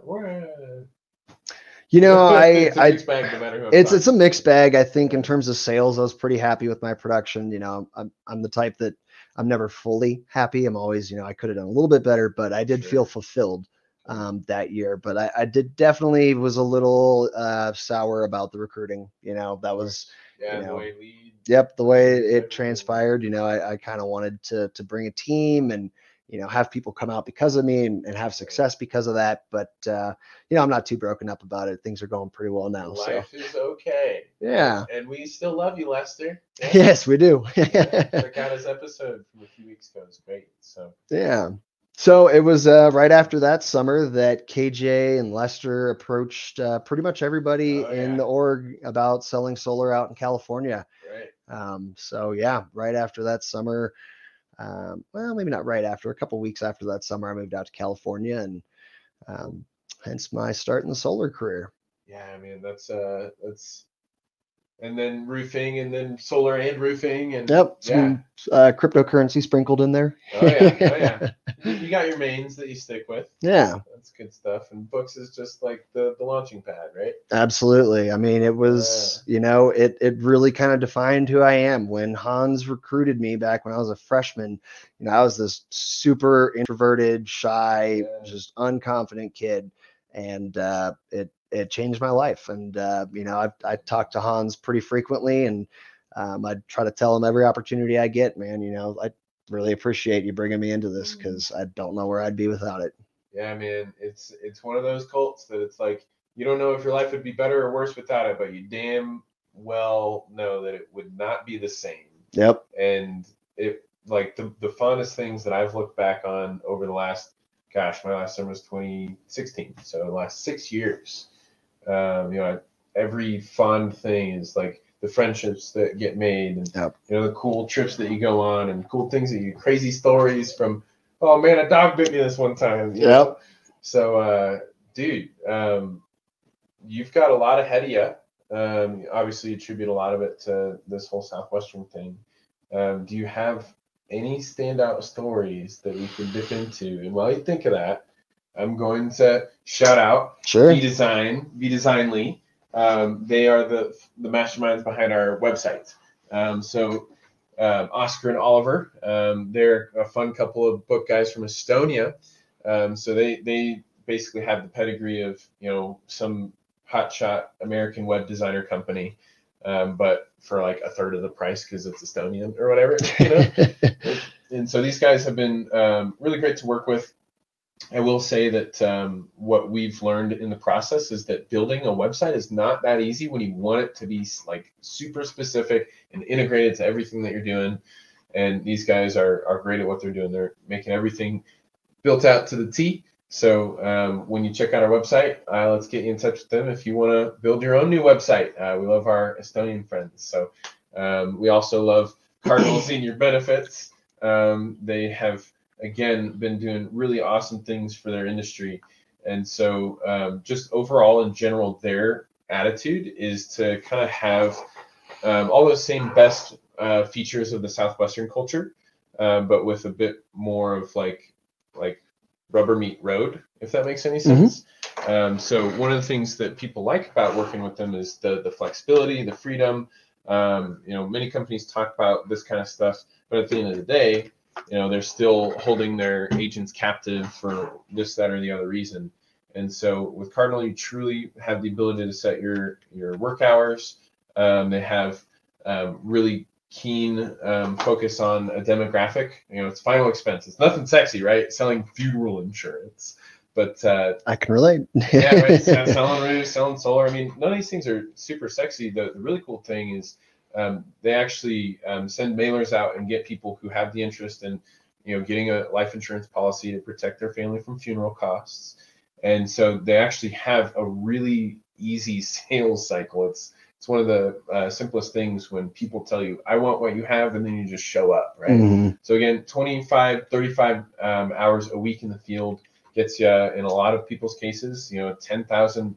You know, I, it's a I mixed bag no matter who I'm it's it's a mixed bag. I think in terms of sales, I was pretty happy with my production. You know, I'm I'm the type that I'm never fully happy. I'm always, you know, I could have done a little bit better, but I did Sure. feel fulfilled um, that year. But I, I did definitely was a little uh, sour about the recruiting. You know, that was Yeah, you the know, way lead. yep the way it transpired. You know, I, I kind of wanted to to bring a team and you know have people come out because of me and, and have success because of that. But uh, you know, I'm not too broken up about it. Things are going pretty well now. So Life is okay. Yeah. And we still love you, Lester. Yeah. yes, we do. Check out his episode from a few weeks ago. It's great. So Yeah. So it was uh, right after that summer that KJ and Lester approached uh, pretty much everybody Oh, in yeah. the org about selling solar out in California. right. Um, so yeah, right after that summer, um, well, maybe not right after, a couple weeks after that summer, I moved out to California, and um, hence my start in the solar career. Yeah, I mean that's uh that's and then roofing and then solar and roofing and Yep, yeah. uh, cryptocurrency sprinkled in there. Oh yeah, oh yeah. You, you got your mains that you stick with. yeah. That's good stuff. And books is just like the the launching pad, right? Absolutely. I mean, it was, you know, it it really kind of defined who I am. When Hans recruited me back when I was a freshman, you know, I was this super introverted, shy, Yeah. just unconfident kid, and uh, it it changed my life. And uh, you know, I I talk to Hans pretty frequently, and um, I try to tell him every opportunity I get, man. You know, I really appreciate you bringing me into this because I don't know where I'd be without it. Yeah, man. It's it's one of those cults that it's like you don't know if your life would be better or worse without it, but you damn well know that it would not be the same. Yep. and it like the, the fondest things that I've looked back on over the last gosh, my last summer was 2016, so the last six years. Um, you know, every fun thing is like the friendships that get made, and Yep. you know the cool trips that you go on, and cool things that you crazy stories from. Oh man, a dog bit me this one time. you know? So, uh, dude, um, you've got a lot ahead of you. Um, you obviously, attribute a lot of it to this whole Southwestern thing. Um, do you have any standout stories that we can dip into? And while you think of that, I'm going to shout out Sure. V Design, V Designly. Um, they are the the masterminds behind our website. Um, so um, Oscar and Oliver, um, they're a fun couple of book guys from Estonia. Um, so they they basically have the pedigree of you know some hotshot American web designer company, um, but for like a third of the price because it's Estonian or whatever. You know and so these guys have been um, really great to work with. I will say that um, what we've learned in the process is that building a website is not that easy when you want it to be like super specific and integrated to everything that you're doing. And these guys are, are great at what they're doing. They're making everything built out to the T. So um, when you check out our website, uh, let's get you in touch with them if you want to build your own new website. Uh, we love our Estonian friends. So um, we also love Cardinal Senior Benefits. Um, they have again been doing really awesome things for their industry, and so um, just overall in general, their attitude is to kind of have um, all those same best uh, features of the Southwestern culture, um, but with a bit more of like like rubber meet road, if that makes any sense. Um, so one of the things that people like about working with them is the the flexibility, the freedom. Um, you know, many companies talk about this kind of stuff, but at the end of the day, you know, they're still holding their agents captive for this, that, or the other reason. And so with Cardinal, you truly have the ability to set your your work hours. Um, they have um, really keen um, focus on a demographic. You know, it's final expense. It's nothing sexy, right? Selling funeral insurance, but uh, I can relate. yeah, right. Selling roofs, selling solar. I mean, none of these things are super sexy. The, the really cool thing is um, they actually um, send mailers out and get people who have the interest in, you know, getting a life insurance policy to protect their family from funeral costs. And so they actually have a really easy sales cycle. It's it's one of the uh, simplest things when people tell you, I want what you have, and then you just show up, right? Mhm. So again, 25, 35 um, hours a week in the field gets you in a lot of people's cases, you know, 10,000,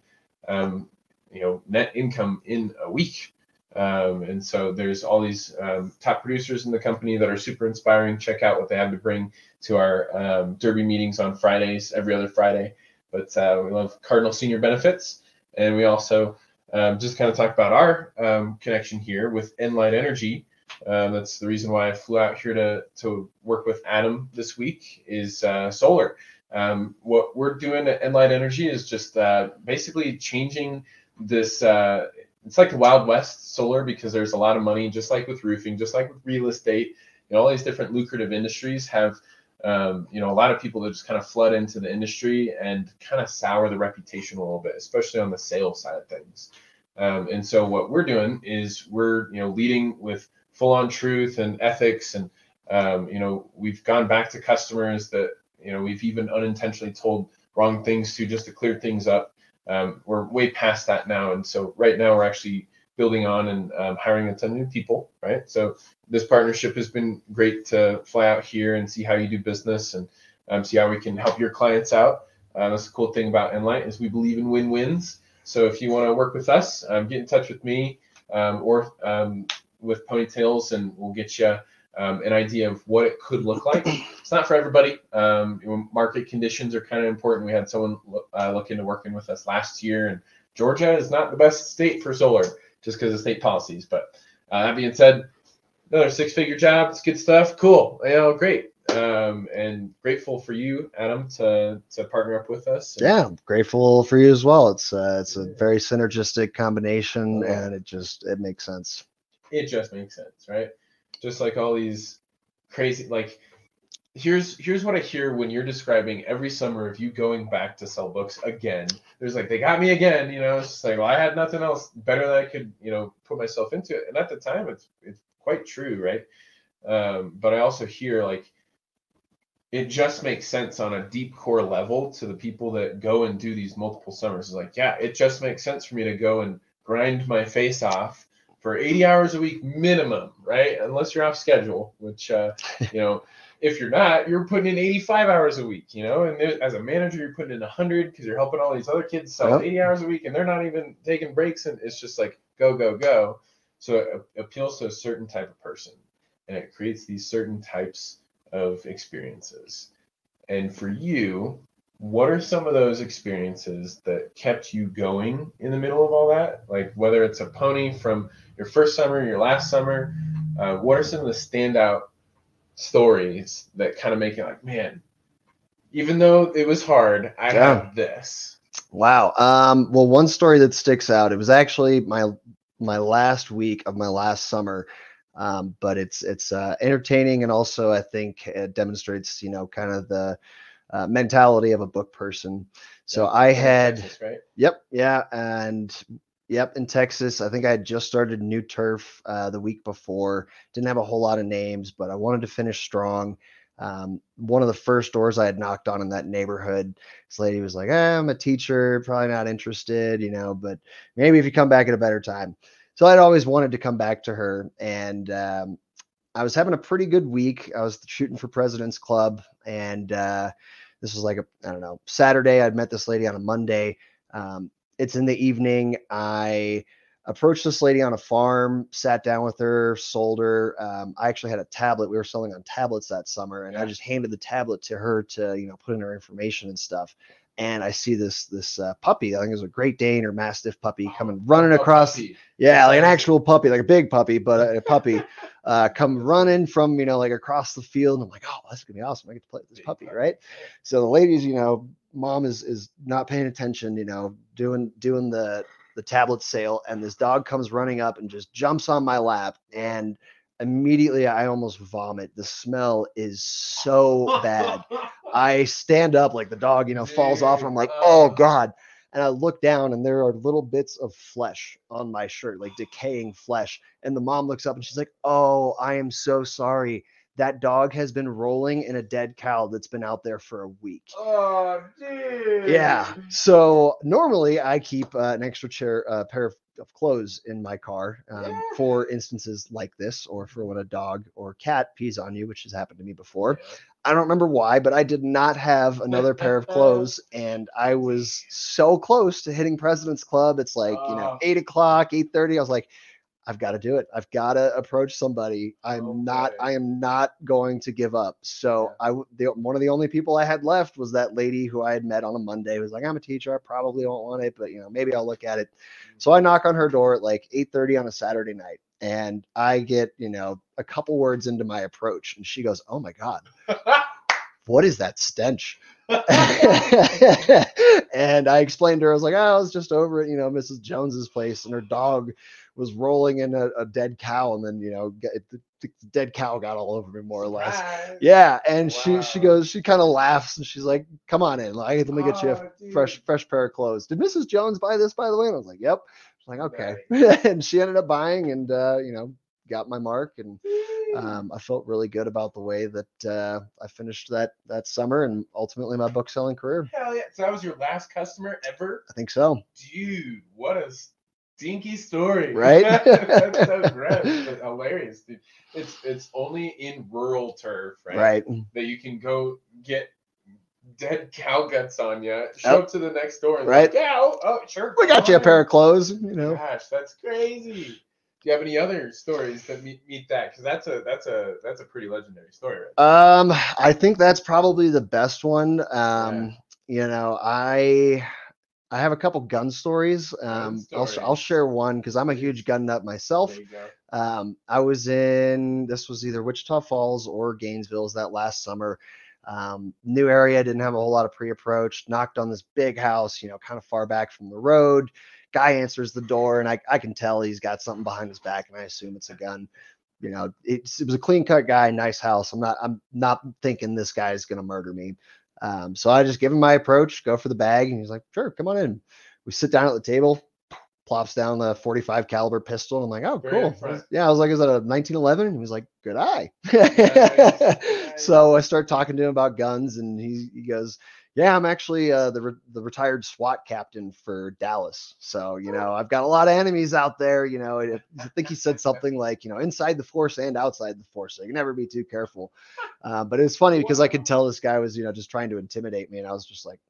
um, you know, net income in a week. Um, and so there's all these um, top producers in the company that are super inspiring. Check out what they have to bring to our um, Derby meetings on Fridays, every other Friday. But uh, we love Cardinal Senior Benefits. And we also um, just kind of talk about our um, connection here with Enlight Energy. Um, that's the reason why I flew out here to, to work with Adam this week is uh, solar. What we're doing at Enlight Energy is just uh, basically changing this. Uh, it's like the Wild West solar because there's a lot of money, just like with roofing, just like with real estate. You know, all these different lucrative industries have, um, you know, a lot of people that just kind of flood into the industry and kind of sour the reputation a little bit, especially on the sales side of things. Um, and so what we're doing is we're, you know, leading with full on truth and ethics and um, you know we've gone back to customers that you know we've even unintentionally told wrong things to just to clear things up um, we're way past that now and so right now we're actually building on and um, hiring a ton of new people right? So this partnership has been great to fly out here and see how you do business and um, see how we can help your clients out. Uh, that's the cool thing about enlight is we believe in win-wins. So if you want to work with us um, get in touch with me um, or um, with ponytails and we'll get you um, an idea of what it could look like. It's not for everybody. Um, you know, market conditions are kind of important. We had someone look, uh, look into working with us last year, and Georgia is not the best state for solar just because of state policies. But uh, that being said, another six-figure job. It's good stuff. Cool. You know, great. Um, and grateful for you, Adam, to to partner up with us. And, Yeah, grateful for you as well. It's uh, it's a very synergistic combination, Yeah. and it just it makes sense. it just makes sense, right? Just like all these crazy like here's here's what I hear when you're describing every summer of you going back to sell books again. There's like they got me again, you know. It's just like well, I had nothing else better that I could, you know, put myself into it. And at the time, it's it's quite true, right? Um, but I also hear like it just makes sense on a deep core level to the people that go and do these multiple summers. It's like, yeah, it just makes sense for me to go and grind my face off for 80 hours a week minimum, right? Unless you're off schedule, which, uh, you know, if you're not, you're putting in 85 hours a week, you know, and as a manager, you're putting in 100 because you're helping all these other kids sell Yep. 80 hours a week and they're not even taking breaks. And it's just like, go, go, go. So it appeals to a certain type of person and it creates these certain types of experiences. And for you, what are some of those experiences that kept you going in the middle of all that? Like whether it's a pony from your first summer, your last summer, uh, what are some of the standout stories that kind of make it like, man, even though it was hard, I Yeah. have this. Wow. Um, well, one story that sticks out. It was actually my my last week of my last summer, um, but it's it's uh, entertaining and also I think it demonstrates you know kind of the uh, mentality of a book person. So Yeah. I had Texas, right? Yep, yeah, and yep, in Texas, I think I had just started new turf uh, the week before. Didn't have a whole lot of names, but I wanted to finish strong. Um, one of the first doors I had knocked on in that neighborhood, this lady was like, eh, "I'm a teacher, probably not interested, you know, but maybe if you come back at a better time." So I'd always wanted to come back to her, and um, I was having a pretty good week. I was shooting for President's Club, and uh, this was like a I don't know Saturday. I'd met this lady on a Monday. Um, it's in the evening. I approached this lady on a farm, sat down with her, sold her. Um, I actually had a tablet. We were selling on tablets that summer, and I just handed the tablet to her to you know put in her information and stuff. And I see this this uh, puppy. I think it was a Great Dane or Mastiff puppy coming running across. puppy. Yeah, like an actual puppy, like a big puppy, but a, a puppy uh, come running from you know like across the field. And I'm like, oh, that's gonna be awesome. I get to play with this puppy, puppy. right? So the ladies, you know, mom is is not paying attention, you know, doing doing the the tablet sale, and this dog comes running up and just jumps on my lap, and immediately I almost vomit. The smell is so bad. I stand up like the dog, you know, falls off, and I'm like, oh god. And I look down, and there are little bits of flesh on my shirt, like decaying flesh. And the mom looks up, and she's like, "Oh, I am so sorry. That dog has been rolling in a dead cow that's been out there for a week." Oh, dude. Yeah. So normally I keep uh, an extra chair, uh, pair of, of clothes in my car um, Yeah. for instances like this, or for when a dog or cat pees on you, which has happened to me before. Yeah. I don't remember why, but I did not have another pair of clothes, and I was so close to hitting President's Club. It's like you know Oh. eight o'clock, eight thirty. I was like, I've got to do it. I've got to approach somebody. I'm not. I am not going to give up. So I, the, one of the only people I had left was that lady who I had met on a Monday. Who was like, I'm a teacher. I probably won't want it, but you know maybe I'll look at it. So I mm-hmm. knock on her door at like 8:30 on a Saturday night, and I get you know a couple words into my approach, and she goes, "Oh my god." what is that stench? and I explained to her, I was like, oh, I was just over at, you know, Mrs. Jones's place and her dog was rolling in a, a dead cow. And then, you know, the, the dead cow got all over me more or less. Right. Yeah. And she, she goes, she kind of laughs and she's like, come on in. Like, let me get you a Oh, dude. fresh, fresh pair of clothes. Did Mrs. Jones buy this, by the way? And I was like, yep. She's like, okay. and she ended up buying and, uh, you know, got my mark and, um, I felt really good about the way that uh, I finished that that summer and ultimately my book selling career. Hell yeah. So that was your last customer ever? I think so. Dude, what a stinky story. Right? That's so gross, but hilarious, dude. It's it's only in rural turf, right? Right. That you can go get dead cow guts on you, show Yep. up to the next door, and Right. Like, yeah, oh, oh, sure. We got you a pair of clothes, you know. Gosh, that's crazy. Do you have any other stories that meet, meet that? Because that's a that's a that's a pretty legendary story, right? Um, I think that's probably the best one. Um, you know, I I have a couple gun stories. Um, I'll I'll share one because I'm a huge gun nut myself. There you go. Um, I was in this was either Wichita Falls or Gainesville that last summer. Um, new area, didn't have a whole lot of pre-approach. Knocked on this big house, you know, kind of far back from the road. Guy answers the door, and I, I can tell he's got something behind his back, and I assume it's a gun. You know, it's, it was a clean-cut guy, nice house. I'm not I'm not thinking this guy is gonna murder me. Um, so I just give him my approach, go for the bag, and he's like, "Sure, come on in." We sit down at the table, plops down the 45 caliber pistol. And I'm like, oh, cool. upfront. Yeah, I was like, is that a 1911? And he was like, good eye. Nice, so I start talking to him about guns, and he, he goes, yeah, I'm actually uh, the re- the retired SWAT captain for Dallas. So you know, I've got a lot of enemies out there. You know, I think he said something like, you know, inside the force and outside the force. So you can never be too careful. Uh, but it's funny because I could tell this guy was, you know, just trying to intimidate me, and I was just like,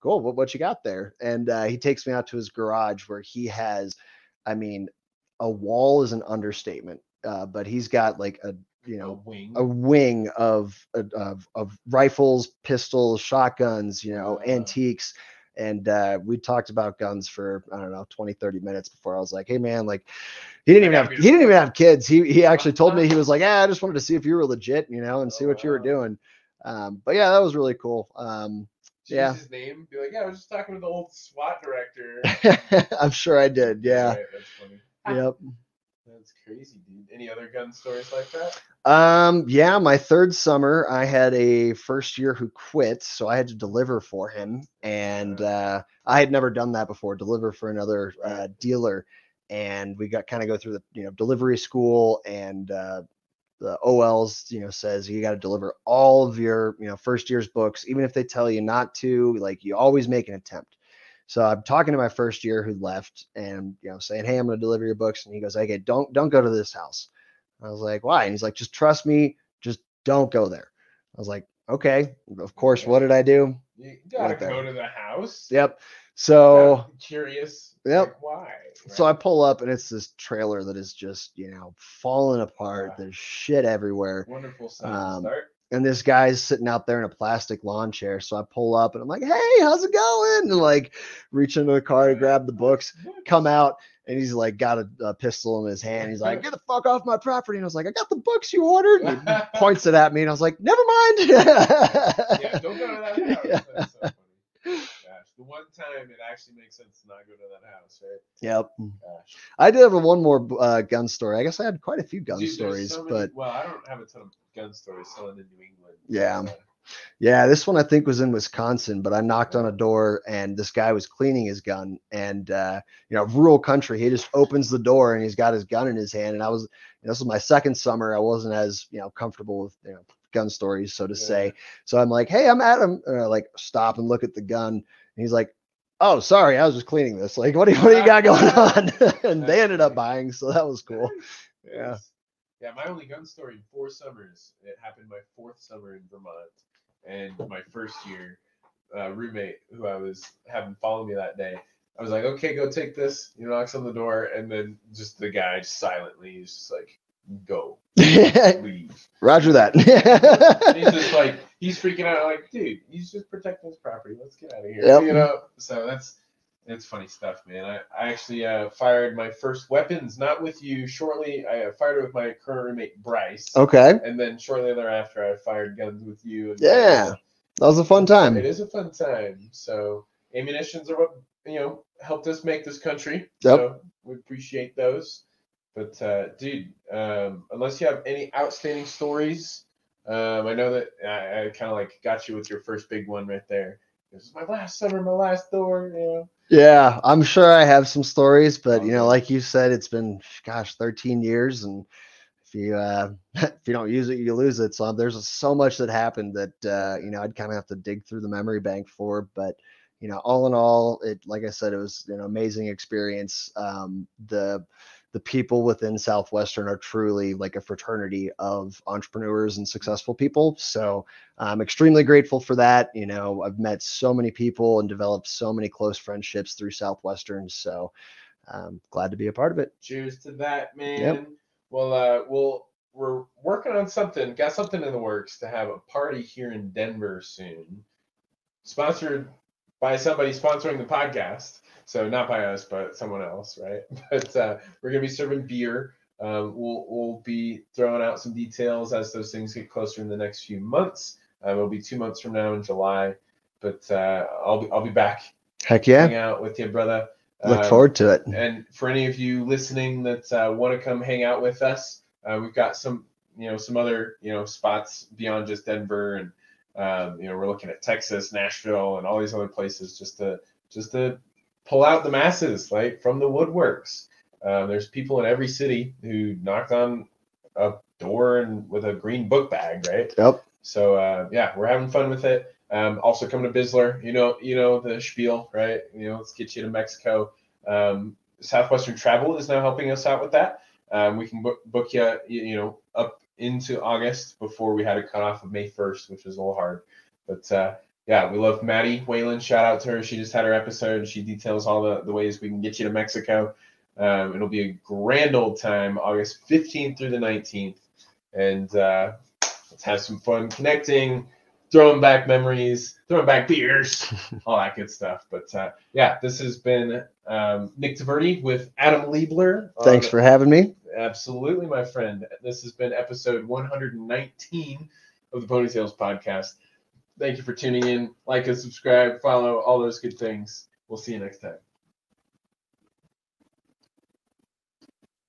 cool. What what you got there? And uh, he takes me out to his garage where he has, I mean, a wall is an understatement. Uh, but he's got like a you A know wing. a wing of of of rifles, pistols, shotguns, you know, Wow. antiques. And uh, we talked about guns for I don't know 20, 30 minutes before I was like, hey man, like he didn't even have he didn't even have kids. He he actually told me he was like, yeah, I just wanted to see if you were legit, you know, and see what you were doing. Um, but yeah, that was really cool. Um, yeah. His name. Be like, yeah, I was just talking to the old SWAT director. I'm sure I did. Yeah. Right, that's funny. Yep. That's crazy, dude. Any other gun stories like that? Um, yeah, my third summer, I had a first year who quit, so I had to deliver for him, and uh, I had never done that before, deliver for another uh, dealer, and we got kind of go through the you know delivery school, and uh, the OLs you know says you got to deliver all of your you know first year's books, even if they tell you not to, like you always make an attempt. So I'm talking to my first year who left, and you know saying, hey, I'm going to deliver your books, and he goes, okay, don't don't go to this house. I was like, why? And he's like, just trust me, just don't go there. I was like, okay. Of course, what did I do? You gotta Right go to the house. Yep. So I'm curious. Yep. like, why? so I pull up and it's this trailer that is just, you know, falling apart. Yeah. There's shit everywhere. wonderful um, start. And this guy's sitting out there in a plastic lawn chair. So I pull up and I'm like, hey, how's it going? And like reach into the car to grab the books, come out, and he's like got a, a pistol in his hand. He's like, get the fuck off my property. And I was like, I got the books you ordered. And he points it at me and I was like, never mind. Yeah, don't go to that house. Yeah. That's so funny. Gosh, the one time, it actually makes sense to not go to that house, right? Yep. Gosh. I did have a one more uh, gun story. I guess I had quite a few gun Dude, stories, so many- but well, I don't have a ton of gun stories selling in New England. Yeah. Yeah, this one I think was in Wisconsin, but I knocked on a door and this guy was cleaning his gun and uh, you know, rural country, he just opens the door and he's got his gun in his hand. And I was you know, this was my second summer. I wasn't as, you know, comfortable with, you know, gun stories, so to Yeah. say. So I'm like, hey, I'm Adam. And I like stop and look at the gun. He's like, Oh, sorry, I was just cleaning this. Like, what do you what do you got going on? and they ended up buying, so that was cool. Yeah. Yeah, my only gun story in four summers. It happened my fourth summer in Vermont, and my first year uh, roommate who I was having follow me that day. I was like, okay, go take this. He knocks on the door, and then just the guy just silently, he's just like, go, leave. Roger that. He's just like, he's freaking out. Like, dude, he's just protecting his property. Let's get out of here. Yep. You know. So that's it's funny stuff, man. I, I actually uh, fired my first weapons, not with you. Shortly, I uh, fired it with my current roommate Bryce. okay. And then shortly thereafter, I fired guns with you. And Yeah. That was a fun time. It is a fun time. So ammunitions are what you know helped us make this country. Yep. So we appreciate those. But uh, dude, um, unless you have any outstanding stories, um, I know that I, I kind of like got you with your first big one right there. This is my last summer, my last door. You know. Yeah, I'm sure I have some stories, but you know, like you said, it's been gosh, 13 years, and if you uh, if you don't use it, you lose it. So there's so much that happened that uh, you know I'd kind of have to dig through the memory bank for. But you know, all in all, it like I said, it was an amazing experience. Um, the the people within Southwestern are truly like a fraternity of entrepreneurs and successful people. So I'm extremely grateful for that. You know, I've met so many people and developed so many close friendships through Southwestern. So I'm glad to be a part of it. Cheers to that, man. Well, uh, we'll we're working on something. Got something in the works to have a party here in Denver soon, sponsored by somebody sponsoring the podcast. So not by us, but someone else, right? But uh, we're gonna be serving beer. Um, we'll we'll be throwing out some details as those things get closer in the next few months. Um, it'll be two months from now in July, but uh, I'll be I'll be back Heck yeah. hang out with you, brother. Look Um, forward to it. and for any of you listening that uh, want to come hang out with us, uh, we've got some, you know, some other, you know, spots beyond just Denver, and um, you know, we're looking at Texas, Nashville, and all these other places just to just to pull out the masses, like from the woodworks. Uh, there's people in every city who knocked on a door and with a green book bag, right? Yep. So uh, yeah, we're having fun with it. Um, also coming to Bisler, you know, you know the spiel, right? You know, let's get you to Mexico. Um, Southwestern Travel is now helping us out with that. Um, we can book, book you, you, you know, up into August before we had a cutoff of May 1st, which was a little hard. But uh, yeah, we love Maddie Whalen. Shout out to her. She just had her episode. She details all the, the ways we can get you to Mexico. Um, it'll be a grand old time, August 15th through the 19th. And uh, let's have some fun connecting, throwing back memories, throwing back beers, all that good stuff. But uh, yeah, this has been um, Nick Taverdi with Adam Liebler. Thanks for having me. Absolutely, my friend. This has been episode 119 of the Ponytails podcast. Thank you for tuning in. Like and subscribe, follow, all those good things. We'll see you next time.